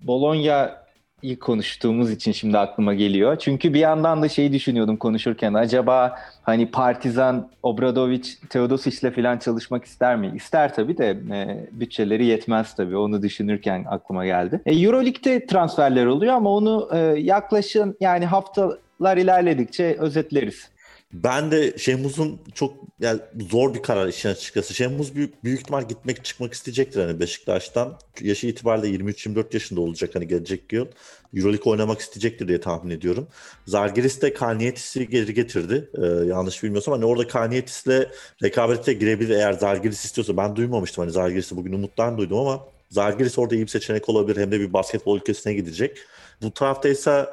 Bologna iyi konuştuğumuz için şimdi aklıma geliyor. Çünkü bir yandan da şeyi düşünüyordum konuşurken. Acaba hani Partizan, Obradovic, Teodosic'le falan çalışmak ister mi? İster tabii de e, bütçeleri yetmez tabii. Onu düşünürken aklıma geldi. E, Euroleague'de transferler oluyor ama onu e, yaklaşın yani haftalar ilerledikçe özetleriz. Ben de Şehmuz'un çok yani zor bir karar işin açıkçası. Şehmuz büyük, büyük ihtimal gitmek çıkmak isteyecektir hani Beşiktaş'tan. Yaşı itibariyle 23-24 yaşında olacak hani gelecek yıl. Euroleague oynamak isteyecektir diye tahmin ediyorum. Zalgiris de Kalnietis'i geri getirdi. Ee, yanlış bilmiyorsam hani orada Kalnietis'le rekabete girebilir eğer Zalgiris istiyorsa. Ben duymamıştım hani Zalgiris'i bugün Umut'tan duydum ama Zalgiris orada iyi bir seçenek olabilir. Hem de bir basketbol ülkesine gidecek. Bu tarafta ise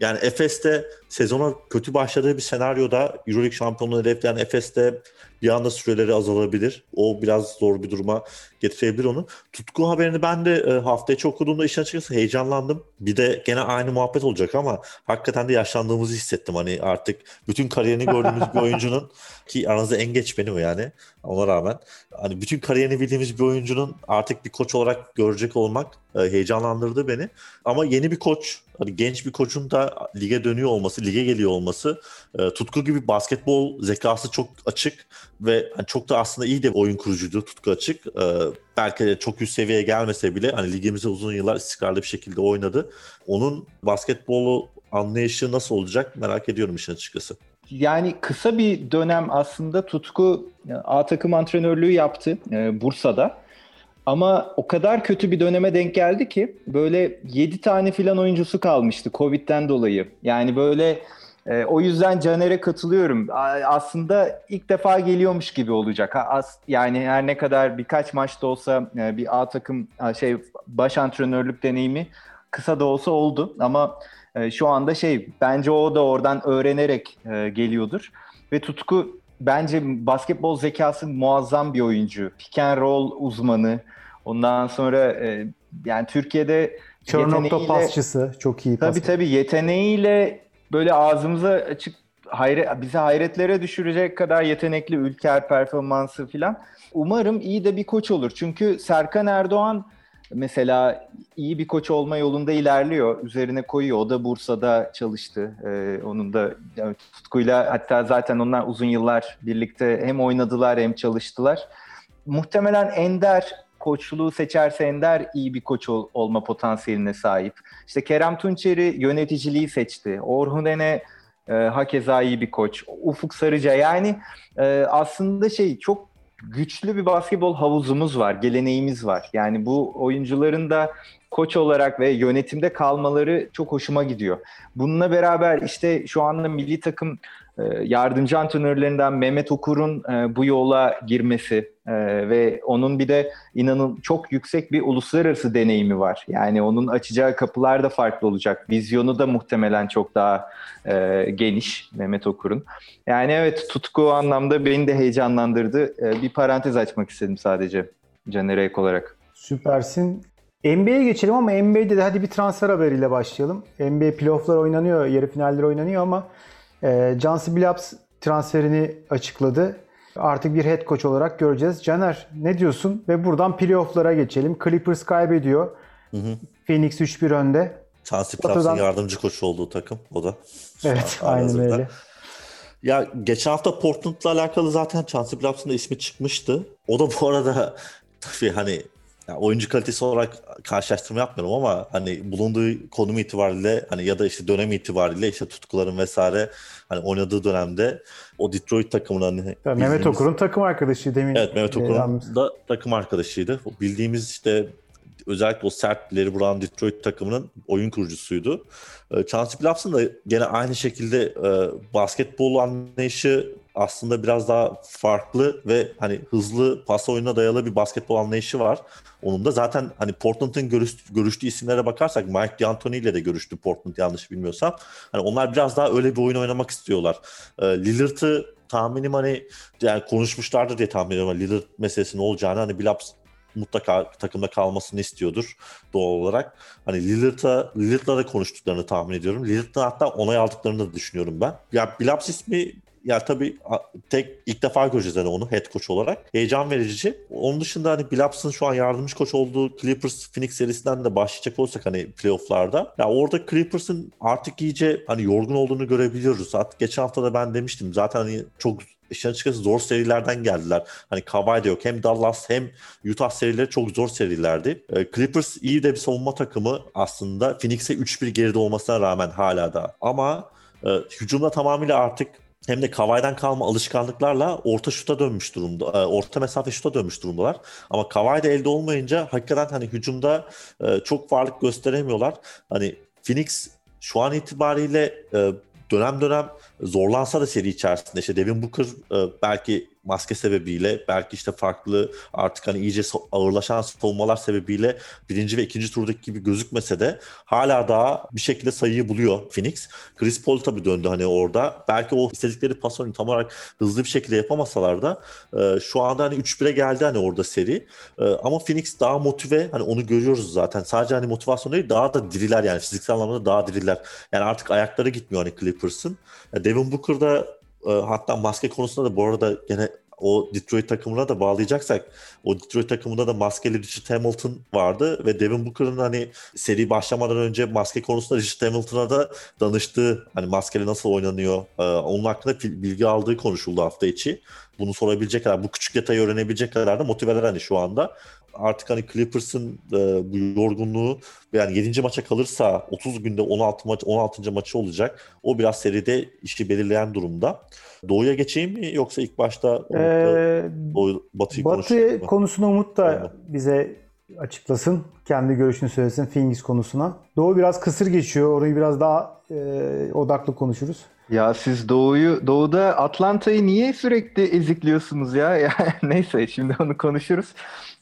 yani Efes'te sezona kötü başladığı bir senaryoda Euroleague şampiyonluğu hedefleyen Efes'te bir anda süreleri azalabilir. O biraz zor bir duruma getirebilir onu. Tutku haberini ben de e, haftaya çok okuduğumda işin açıkçası heyecanlandım. Bir de gene aynı muhabbet olacak ama hakikaten de yaşlandığımızı hissettim. Hani artık bütün kariyerini gördüğümüz bir oyuncunun ki aranızda en geç benim yani ona rağmen. Hani bütün kariyerini bildiğimiz bir oyuncunun artık bir koç olarak görecek olmak E, heyecanlandırdı beni. Ama yeni bir koç, hani genç bir koçun da lige dönüyor olması, lige geliyor olması, e, Tutku gibi basketbol zekası çok açık ve hani çok da aslında iyi de oyun kurucuydu Tutku açık. E, belki çok üst seviyeye gelmese bile hani ligimize uzun yıllar istikrarlı bir şekilde oynadı. Onun basketbolu anlayışı nasıl olacak merak ediyorum işin açıkçası. Yani kısa bir dönem aslında Tutku A takım antrenörlüğü yaptı e, Bursa'da. Ama o kadar kötü bir döneme denk geldi ki böyle 7 tane filan oyuncusu kalmıştı Covid'den dolayı. Yani böyle e, o yüzden Caner'e katılıyorum. Aslında ilk defa geliyormuş gibi olacak. As, yani her ne kadar birkaç maçta olsa e, bir A takım şey baş antrenörlük deneyimi kısa da olsa oldu ama e, şu anda şey bence o da oradan öğrenerek e, geliyordur. Ve Tutku bence basketbol zekası muazzam bir oyuncu. Pick and roll uzmanı. Ondan sonra e, yani Türkiye'de Kör nokta pasçısı çok iyi. Tabii tabii yeteneğiyle böyle ağzımıza açık hayre, bizi hayretlere düşürecek kadar yetenekli ülker performansı filan. Umarım iyi de bir koç olur. Çünkü Serkan Erdoğan mesela iyi bir koç olma yolunda ilerliyor. Üzerine koyuyor. O da Bursa'da çalıştı. Ee, onun da yani tutkuyla hatta zaten onlar uzun yıllar birlikte hem oynadılar hem çalıştılar. Muhtemelen Ender koçluğu seçerse Ender iyi bir koç ol, olma potansiyeline sahip. İşte Kerem Tunçeri yöneticiliği seçti. Orhun Ene e, hakeza iyi bir koç. Ufuk Sarıca yani e, aslında şey çok güçlü bir basketbol havuzumuz var, geleneğimiz var. Yani bu oyuncuların da koç olarak ve yönetimde kalmaları çok hoşuma gidiyor. Bununla beraber işte şu anda milli takım yardımcı antrenörlerinden Mehmet Okur'un e, bu yola girmesi e, ve onun bir de inanın çok yüksek bir uluslararası deneyimi var. Yani onun açacağı kapılar da farklı olacak. Vizyonu da muhtemelen çok daha geniş Mehmet Okur'un. Yani evet tutku anlamda beni de heyecanlandırdı. Bir parantez açmak istedim sadece Caner'e ek olarak. Süpersin. NBA'ye geçelim ama NBA'de de hadi bir transfer haberiyle başlayalım. NBA playofflar oynanıyor, yarı finaller oynanıyor ama e, Jansi Billups transferini açıkladı. Artık bir head coach olarak göreceğiz. Caner ne diyorsun? Ve buradan playofflara geçelim. Clippers kaybediyor. Hı hı. Phoenix 3-1 önde. Chauncey Billups'ın yardımcı koçu olduğu takım o da. Evet aynen hazırda. öyle. Ya geçen hafta Portland'la alakalı zaten Chauncey Billups'ın da ismi çıkmıştı. O da bu arada tabii hani yani oyuncu kalitesi olarak karşılaştırma yapmıyorum ama hani bulunduğu konum itibariyle hani ya da işte dönem itibariyle işte tutkuların vesaire hani oynadığı dönemde o Detroit takımının hani ya Mehmet Okur'un takım arkadaşı demin. Evet Mehmet Okur'un da takım arkadaşıydı. Bildiğimiz işte özellikle o sert Larry Brown Detroit takımının oyun kurucusuydu. E, Chauncey Billups'ın da gene aynı şekilde e, basketbol anlayışı aslında biraz daha farklı ve hani hızlı pas oyununa dayalı bir basketbol anlayışı var. Onun da zaten hani Portland'ın görüş, görüştüğü isimlere bakarsak Mike D'Antoni ile de görüştü Portland yanlış bilmiyorsam. Hani onlar biraz daha öyle bir oyun oynamak istiyorlar. E, Lillard'ı tahminim hani yani konuşmuşlardır diye tahmin ediyorum. Lillard meselesi ne olacağını hani Billups mutlaka takımda kalmasını istiyordur doğal olarak. Hani Lillard'a Lillard'la da konuştuklarını tahmin ediyorum. Lillard'dan hatta onay aldıklarını da düşünüyorum ben. Ya Billups ismi ya tabii tek ilk defa göreceğiz hani onu head coach olarak. Heyecan verici. Onun dışında hani Billups'ın şu an yardımcı koç olduğu Clippers Phoenix serisinden de başlayacak olsak hani playofflarda. Ya orada Clippers'ın artık iyice hani yorgun olduğunu görebiliyoruz. Hatta geçen hafta da ben demiştim zaten hani çok işin açıkçası zor serilerden geldiler. Hani Kawhi de yok. Hem Dallas hem Utah serileri çok zor serilerdi. E, Clippers iyi de bir savunma takımı aslında. Phoenix'e 3-1 geride olmasına rağmen hala da. Ama e, hücumda tamamıyla artık hem de Kavay'dan kalma alışkanlıklarla orta şuta dönmüş durumda. E, orta mesafe şuta dönmüş durumdalar. Ama Kavay da elde olmayınca hakikaten hani hücumda e, çok varlık gösteremiyorlar. Hani Phoenix şu an itibariyle e, dönem dönem zorlansa da seri içerisinde işte Devin Booker belki maske sebebiyle belki işte farklı artık hani iyice ağırlaşan savunmalar sebebiyle birinci ve ikinci turdaki gibi gözükmese de hala daha bir şekilde sayıyı buluyor Phoenix. Chris Paul tabii döndü hani orada. Belki o istedikleri pas oyunu tam olarak hızlı bir şekilde yapamasalar da e, şu anda hani 3-1'e geldi hani orada seri. E, ama Phoenix daha motive hani onu görüyoruz zaten. Sadece hani motivasyon değil daha da diriler yani fiziksel anlamda daha diriler. Yani artık ayakları gitmiyor hani Clippers'ın. Devin Booker'da e, hatta maske konusunda da bu arada gene o Detroit takımına da bağlayacaksak o Detroit takımında da maskeli Richard Hamilton vardı ve Devin Booker'ın hani seri başlamadan önce maske konusunda Richard Hamilton'a da danıştığı hani maskeli nasıl oynanıyor e, onun hakkında bilgi aldığı konuşuldu hafta içi. Bunu sorabilecek kadar bu küçük detayı öğrenebilecek kadar da motiveler hani şu anda artık hani Clippers'ın e, bu yorgunluğu yani 7. maça kalırsa 30 günde 16 maç 16. maçı olacak. O biraz seride işi belirleyen durumda. Doğu'ya geçeyim mi yoksa ilk başta ee, Doğu, Batı'yı Batı konusunu Umut da Aynen. bize açıklasın. Kendi görüşünü söylesin Fingis konusuna. Doğu biraz kısır geçiyor. Orayı biraz daha e, odaklı konuşuruz. Ya siz Doğu'yu Doğu'da Atlanta'yı niye sürekli ezikliyorsunuz ya? Yani neyse şimdi onu konuşuruz.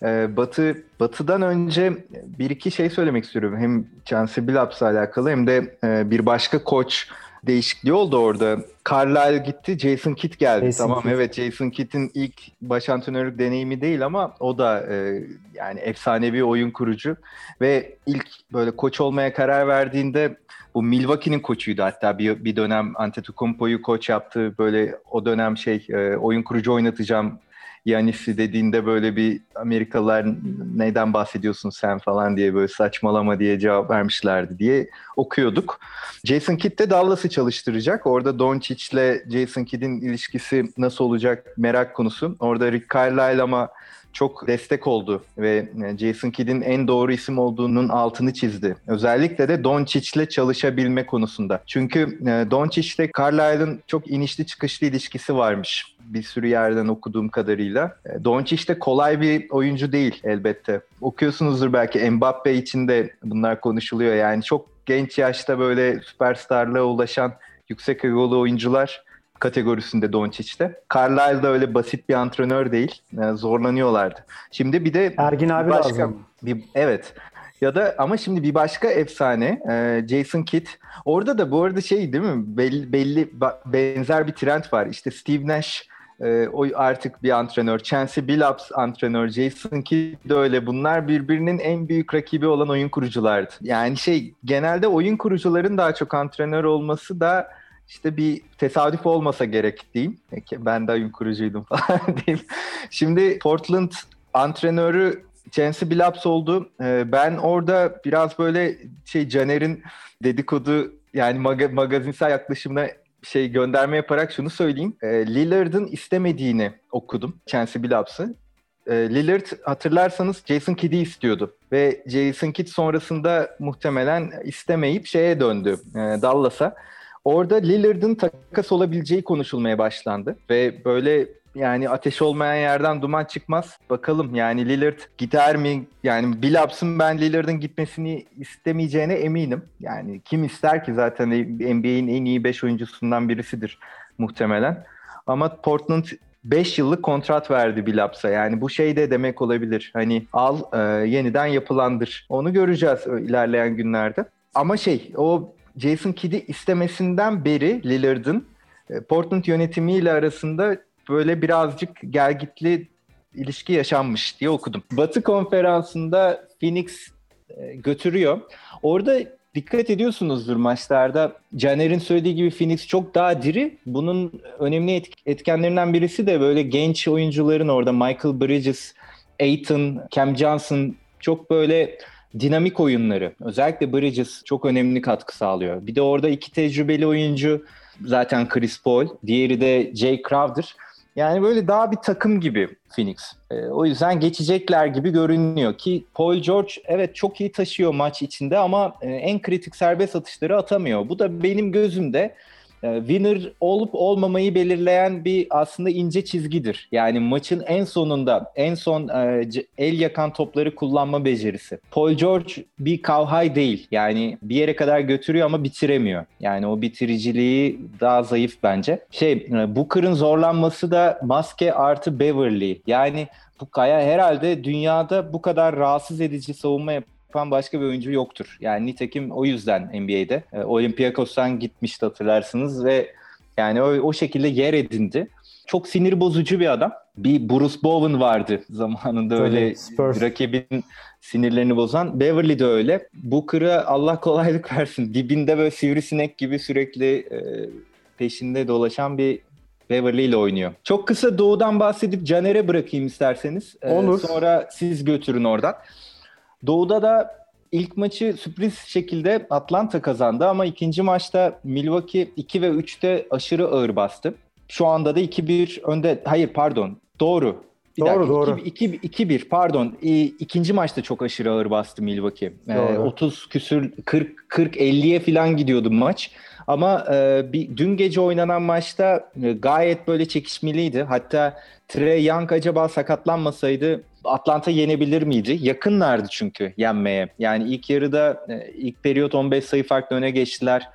Ee, Batı Batı'dan önce bir iki şey söylemek istiyorum. Hem Chance Billups'la alakalı hem de e, bir başka koç değişikliği oldu orada. Carlisle gitti, Jason Kidd geldi. Jason tamam Kidd. evet Jason Kidd'in ilk baş antrenörlük deneyimi değil ama o da e, yani efsanevi oyun kurucu ve ilk böyle koç olmaya karar verdiğinde bu Milwaukee'nin koçuydu hatta bir, bir dönem Antetokounmpo'yu koç yaptı. Böyle o dönem şey e, oyun kurucu oynatacağım Yanis'i dediğinde böyle bir Amerikalılar neyden bahsediyorsun sen falan diye böyle saçmalama diye cevap vermişlerdi diye okuyorduk. Jason Kidd de Dallas'ı çalıştıracak. Orada Doncic'le Jason Kidd'in ilişkisi nasıl olacak merak konusu. Orada Rick Carlisle ama çok destek oldu ve e, Jason Kidd'in en doğru isim olduğunun altını çizdi. Özellikle de Doncic'le çalışabilme konusunda. Çünkü e, Doncic'le Carlisle'ın çok inişli çıkışlı ilişkisi varmış bir sürü yerden okuduğum kadarıyla. E, Doncic de kolay bir oyuncu değil elbette. Okuyorsunuzdur belki Mbappe için de bunlar konuşuluyor. Yani çok genç yaşta böyle süperstarlığa ulaşan yüksek egolu oyuncular kategorisinde Doncic'te. Carlisle da öyle basit bir antrenör değil. Yani e, zorlanıyorlardı. Şimdi bir de Ergin abi başka, lazım. Bir, evet. Ya da ama şimdi bir başka efsane e, Jason Kidd. Orada da bu arada şey değil mi? Belli, belli benzer bir trend var. İşte Steve Nash e, o artık bir antrenör. Chance Billups antrenör. Jason Kidd de öyle. Bunlar birbirinin en büyük rakibi olan oyun kuruculardı. Yani şey genelde oyun kurucuların daha çok antrenör olması da işte bir tesadüf olmasa gerek diyeyim. Ben de oyun kurucuydum falan diyeyim. Şimdi Portland antrenörü Chance Billups oldu. Ee, ben orada biraz böyle şey Caner'in dedikodu yani mag- magazinsel yaklaşımına şey gönderme yaparak şunu söyleyeyim. E, Lillard'ın istemediğini okudum Chance Billups'ı. E, Lillard hatırlarsanız Jason Kidd'i istiyordu. Ve Jason Kidd sonrasında muhtemelen istemeyip şeye döndü e, Dallas'a. Orada Lillard'ın takas olabileceği konuşulmaya başlandı. Ve böyle yani ateş olmayan yerden duman çıkmaz. Bakalım yani Lillard gider mi? Yani Billups'ın ben Lillard'ın gitmesini istemeyeceğine eminim. Yani kim ister ki zaten NBA'in en iyi 5 oyuncusundan birisidir muhtemelen. Ama Portland 5 yıllık kontrat verdi Billups'a. Yani bu şey de demek olabilir. Hani al e, yeniden yapılandır. Onu göreceğiz ilerleyen günlerde. Ama şey o Jason Kidd'i istemesinden beri Lillard'ın e, Portland yönetimiyle arasında böyle birazcık gelgitli ilişki yaşanmış diye okudum. Batı konferansında Phoenix e, götürüyor. Orada dikkat ediyorsunuzdur maçlarda. Caner'in söylediği gibi Phoenix çok daha diri. Bunun önemli etkenlerinden birisi de böyle genç oyuncuların orada Michael Bridges, Aiton, Cam Johnson çok böyle dinamik oyunları. Özellikle Bridges çok önemli katkı sağlıyor. Bir de orada iki tecrübeli oyuncu zaten Chris Paul, diğeri de Jay Crowder. Yani böyle daha bir takım gibi Phoenix. E, o yüzden geçecekler gibi görünüyor ki Paul George evet çok iyi taşıyor maç içinde ama e, en kritik serbest atışları atamıyor. Bu da benim gözümde winner olup olmamayı belirleyen bir aslında ince çizgidir. Yani maçın en sonunda en son e, el yakan topları kullanma becerisi. Paul George bir kavhay değil. Yani bir yere kadar götürüyor ama bitiremiyor. Yani o bitiriciliği daha zayıf bence. Şey e, Booker'ın zorlanması da maske artı Beverly. Yani bu Kaya herhalde dünyada bu kadar rahatsız edici savunma yap yapan başka bir oyuncu yoktur. Yani nitekim o yüzden NBA'de e, Olympiakos'tan gitmişti hatırlarsınız ve yani o, o şekilde yer edindi. Çok sinir bozucu bir adam. Bir Bruce Bowen vardı zamanında Tabii, öyle Spurs. rakibin sinirlerini bozan. Beverly de öyle. Booker'a Allah kolaylık versin. Dibinde böyle sivrisinek gibi sürekli e, peşinde dolaşan bir Beverly ile oynuyor. Çok kısa Doğu'dan bahsedip Caner'e bırakayım isterseniz. Ee, Olur. Sonra siz götürün oradan. Doğu'da da ilk maçı sürpriz şekilde Atlanta kazandı ama ikinci maçta Milwaukee 2 ve 3'te aşırı ağır bastı. Şu anda da 2-1 önde. Hayır pardon. Doğru. Bir Doğru, dakika, doğru. 2-1 pardon. İkinci maçta çok aşırı ağır bastı Milwaukee. Ee, Doğru. 30 küsür 40 40 50'ye falan gidiyordu maç. Ama e, bir dün gece oynanan maçta e, gayet böyle çekişmeliydi. Hatta Trey Young acaba sakatlanmasaydı Atlanta yenebilir miydi? Yakınlardı çünkü yenmeye. Yani ilk yarıda e, ilk periyot 15 sayı farklı öne geçtiler.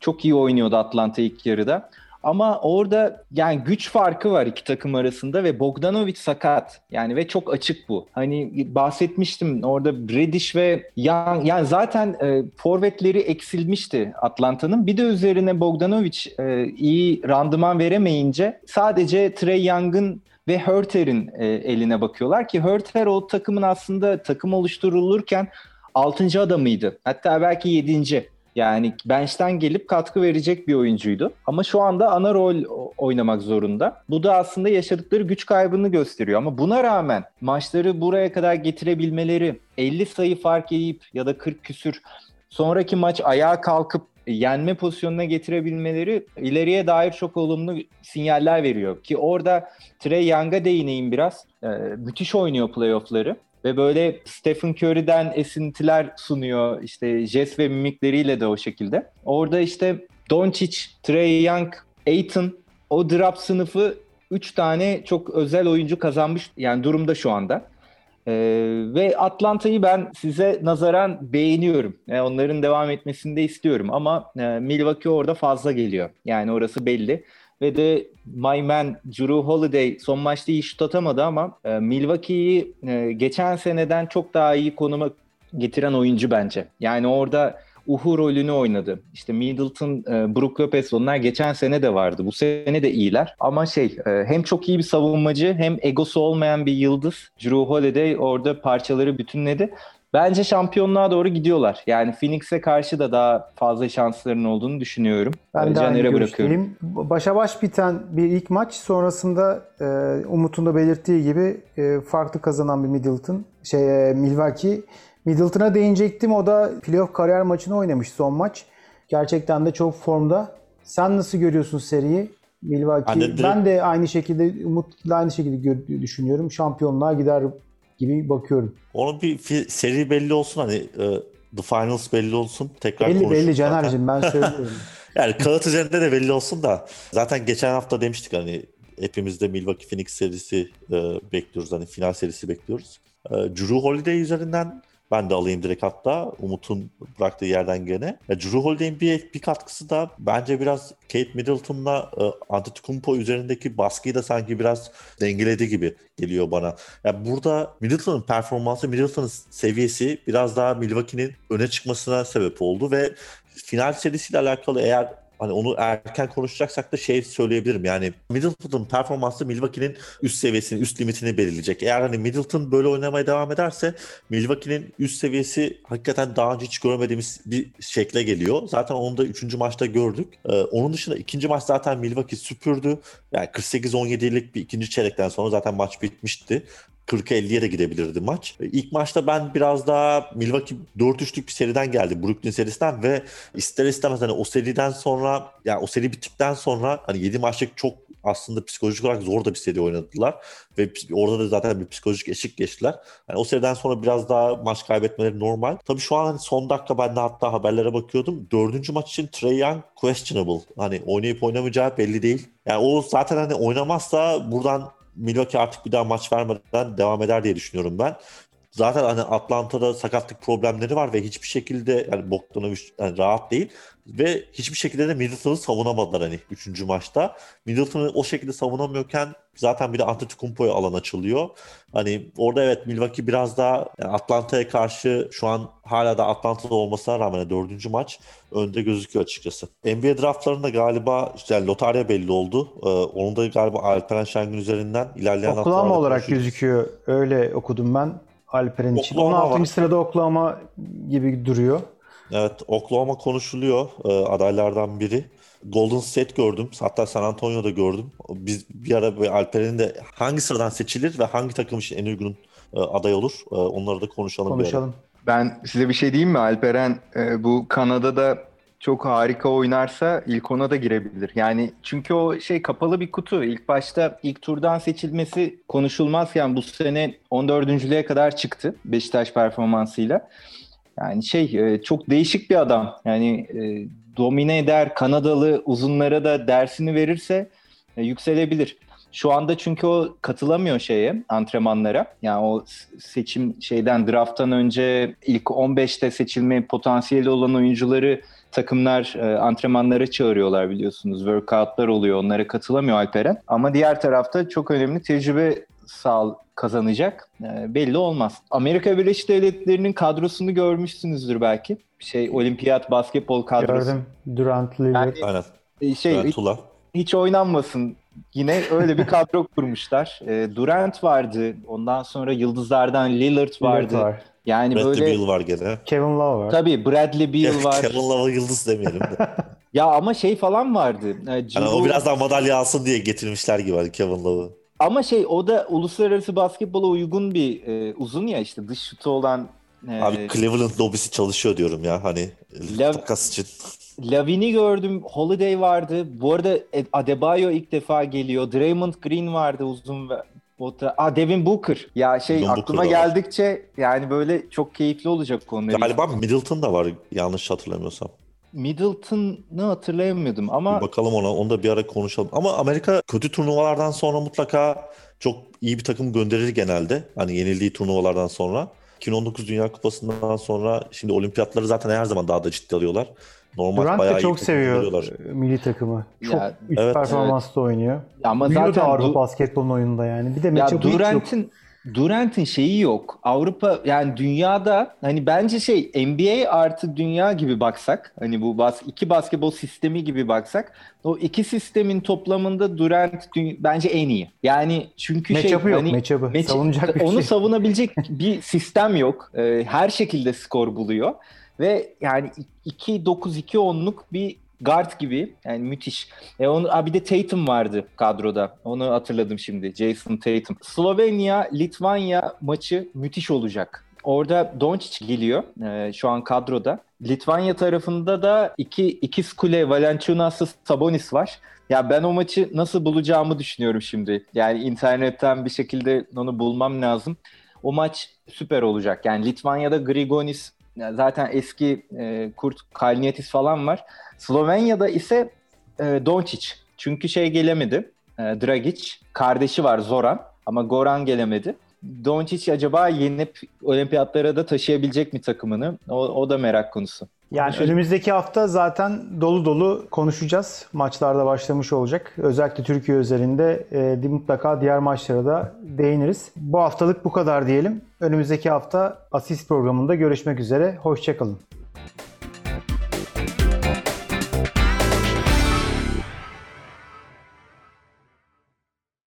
Çok iyi oynuyordu Atlanta ilk yarıda. Ama orada yani güç farkı var iki takım arasında ve Bogdanovic sakat. Yani ve çok açık bu. Hani bahsetmiştim orada Bredish ve Young yani zaten e, forvetleri eksilmişti Atlanta'nın. Bir de üzerine Bogdanovic e, iyi randıman veremeyince sadece Trey Young'ın ve Hurter'in e, eline bakıyorlar ki Hurter o takımın aslında takım oluşturulurken 6. adamıydı. Hatta belki 7. Yani bench'ten gelip katkı verecek bir oyuncuydu. Ama şu anda ana rol oynamak zorunda. Bu da aslında yaşadıkları güç kaybını gösteriyor. Ama buna rağmen maçları buraya kadar getirebilmeleri, 50 sayı fark yiyip ya da 40 küsür sonraki maç ayağa kalkıp yenme pozisyonuna getirebilmeleri ileriye dair çok olumlu sinyaller veriyor. Ki orada Trey Young'a değineyim biraz. Ee, müthiş oynuyor playoff'ları. Ve böyle Stephen Curry'den esintiler sunuyor. İşte jest ve mimikleriyle de o şekilde. Orada işte Doncic, Trey Young, Aiton o drop sınıfı 3 tane çok özel oyuncu kazanmış yani durumda şu anda. Ee, ve Atlanta'yı ben size nazaran beğeniyorum. Yani onların devam etmesini de istiyorum ama e, Milwaukee orada fazla geliyor. Yani orası belli. Ve de my man Drew Holiday son maçta iyi şut atamadı ama e, Milwaukee'yi e, geçen seneden çok daha iyi konuma getiren oyuncu bence. Yani orada Uhu rolünü oynadı. İşte Middleton, e, Brook Lopez onlar geçen sene de vardı. Bu sene de iyiler. Ama şey e, hem çok iyi bir savunmacı hem egosu olmayan bir yıldız. Drew Holiday orada parçaları bütünledi. Bence şampiyonluğa doğru gidiyorlar. Yani Phoenix'e karşı da daha fazla şanslarının olduğunu düşünüyorum. Ben de aynı Caner'e bırakıyorum. Başa baş biten bir ilk maç sonrasında e, Umut'un da belirttiği gibi e, farklı kazanan bir Middleton, şey e, Milwaukee. Middleton'a değinecektim. O da playoff kariyer maçını oynamış son maç. Gerçekten de çok formda. Sen nasıl görüyorsun seriyi? Milwaukee. Ben de direkt- Ben de aynı şekilde Umut'la aynı şekilde düşünüyorum. Şampiyonluğa gider gibi bakıyorum. Onun bir seri belli olsun hani e, The Finals belli olsun. Tekrar Belli belli. Caner'cim ben söylüyorum. Yani kağıt üzerinde de belli olsun da zaten geçen hafta demiştik hani hepimiz de Milwaukee Phoenix serisi e, bekliyoruz hani final serisi bekliyoruz. E, Drew Holiday üzerinden ben de alayım direkt hatta Umut'un bıraktığı yerden gene. Ya Drew Holiday'in bir, bir katkısı da bence biraz Kate Middleton'la e, Antetokounmpo üzerindeki baskıyı da sanki biraz dengeledi gibi geliyor bana. Ya burada Middleton'ın performansı, Middleton'ın seviyesi biraz daha Milwaukee'nin öne çıkmasına sebep oldu ve final serisiyle alakalı eğer hani onu erken konuşacaksak da şey söyleyebilirim. Yani Middleton'ın performansı Milwaukee'nin üst seviyesini, üst limitini belirleyecek. Eğer hani Middleton böyle oynamaya devam ederse Milwaukee'nin üst seviyesi hakikaten daha önce hiç görmediğimiz bir şekle geliyor. Zaten onu da 3. maçta gördük. Ee, onun dışında ikinci maç zaten Milwaukee süpürdü. Yani 48-17'lik bir ikinci çeyrekten sonra zaten maç bitmişti. 40'a 50'ye de gidebilirdi maç. E, İlk maçta ben biraz daha Milwaukee 4-3'lük bir seriden geldi. Brooklyn serisinden ve ister istemez hani o seriden sonra yani o seri bittikten sonra hani 7 maçlık çok aslında psikolojik olarak zor da bir seri oynadılar. Ve orada da zaten bir psikolojik eşik geçtiler. Yani o seriden sonra biraz daha maç kaybetmeleri normal. Tabii şu an hani son dakika ben de hatta haberlere bakıyordum. Dördüncü maç için Trey Young questionable. Hani oynayıp oynamayacağı belli değil. Yani o zaten hani oynamazsa buradan Milwaukee artık bir daha maç vermeden devam eder diye düşünüyorum ben. Zaten hani Atlanta'da sakatlık problemleri var ve hiçbir şekilde yani Bogdanovic yani rahat değil ve hiçbir şekilde de Middleton'ı savunamadılar hani 3. maçta. Middleton'ı o şekilde savunamıyorken zaten bir de Antetokounmpo'ya alan açılıyor. Hani orada evet Milwaukee biraz daha yani Atlanta'ya karşı şu an hala da Atlanta'da olmasına rağmen yani dördüncü maç önde gözüküyor açıkçası. NBA draftlarında galiba işte yani lotarya belli oldu. Ee, onu da galiba Alperen Şengün üzerinden ilerleyen Oklahoma olarak konuşuruz. gözüküyor. Öyle okudum ben Alper'in için. Oklahoma 16. var. sırada Oklahoma gibi duruyor. Evet, Oklahoma konuşuluyor e, adaylardan biri. Golden State gördüm. Hatta San Antonio'da gördüm. Biz bir ara Alperen'in de hangi sıradan seçilir ve hangi takım için en uygun e, aday olur? E, onları da konuşalım, bir ara. Konuşalım. Ben size bir şey diyeyim mi Alperen? Ee, bu Kanada'da çok harika oynarsa ilk ona da girebilir. Yani çünkü o şey kapalı bir kutu. İlk başta ilk turdan seçilmesi konuşulmazken bu sene 14.lüğe kadar çıktı Beşiktaş performansıyla. Yani şey e, çok değişik bir adam. Yani e, domine eder, Kanadalı uzunlara da dersini verirse e, yükselebilir. Şu anda çünkü o katılamıyor şeye, antrenmanlara. Yani o seçim şeyden drafttan önce ilk 15'te seçilme potansiyeli olan oyuncuları takımlar e, antrenmanlara çağırıyorlar biliyorsunuz. Workoutlar oluyor. Onlara katılamıyor Alperen. Ama diğer tarafta çok önemli tecrübe sağ kazanacak. E, belli olmaz. Amerika Birleşik Devletleri'nin kadrosunu görmüşsünüzdür belki. Şey olimpiyat basketbol kadrosu. Gördüm. Durant, Lillard. Yani- Aynen. E, Şey Ben Tula. hiç oynanmasın. Yine öyle bir kadro kurmuşlar. E, Durant vardı. Ondan sonra yıldızlardan Lillard vardı. Lillard var. Yani Bradley böyle Beal var gene. Kevin Love var. tabii Bradley Beal var. Kevin Love'a yıldız demeyelim de. Ya ama şey falan vardı. Yani Jimbo- o biraz daha madalya alsın diye getirmişler gibi hani Kevin Love'ı. Ama şey o da uluslararası basketbola uygun bir e, uzun ya işte dış şutu olan e, Abi Cleveland lobisi çalışıyor diyorum ya hani Lav- takas için. Lavin'i gördüm. Holiday vardı. Bu arada Adebayo ilk defa geliyor. Draymond Green vardı uzun ve Bota. Aa Devin Booker. Ya şey Devin aklıma Booker da var. geldikçe yani böyle çok keyifli olacak konuları. Galiba Middleton da var yanlış hatırlamıyorsam. Middleton'ı hatırlayamıyordum ama Bir bakalım ona, onu da bir ara konuşalım. Ama Amerika kötü turnuvalardan sonra mutlaka çok iyi bir takım gönderir genelde. Hani yenildiği turnuvalardan sonra. 2019 Dünya Kupası'ndan sonra şimdi olimpiyatları zaten her zaman daha da ciddi alıyorlar. Normal Durant bayağı da iyi çok seviyor e, milli takımı. Çok Ya, üst evet, performansla oynuyor. ama Uyuyor zaten da Avrupa Du- basketbolun oyununda yani. Bir de Ya. Durant'in Durant'in şeyi yok. Avrupa yani dünyada hani bence şey NBA artı dünya gibi baksak hani bu bas iki basketbol sistemi gibi baksak o iki sistemin toplamında Durant bence en iyi. Yani çünkü şey Matchup'ı yok. hani matchup'ı. match- Savunacak bir onu şey. savunabilecek bir sistem yok. Ee, her şekilde skor buluyor ve yani 2-9-2-10'luk bir guard gibi yani müthiş. E onu ha bir de Tatum vardı kadroda. Onu hatırladım şimdi. Jason Tatum. Slovenya Litvanya maçı müthiş olacak. Orada Doncic geliyor e, şu an kadroda. Litvanya tarafında da iki ikiz kule Valanciunas'ı Sabonis var. Ya ben o maçı nasıl bulacağımı düşünüyorum şimdi. Yani internetten bir şekilde onu bulmam lazım. O maç süper olacak. Yani Litvanya'da Grigonis zaten eski e, Kurt Kalnietis falan var. Slovenya'da ise e, Doncic. Çünkü şey gelemedi. E, Dragic. Kardeşi var Zoran. Ama Goran gelemedi. Doncic acaba yenip olimpiyatlara da taşıyabilecek mi takımını? O, o da merak konusu. Yani önümüzdeki hafta zaten dolu dolu konuşacağız. Maçlar da başlamış olacak. Özellikle Türkiye özelinde e, mutlaka diğer maçlara da değiniriz. Bu haftalık bu kadar diyelim. Önümüzdeki hafta asist programında görüşmek üzere. Hoşçakalın.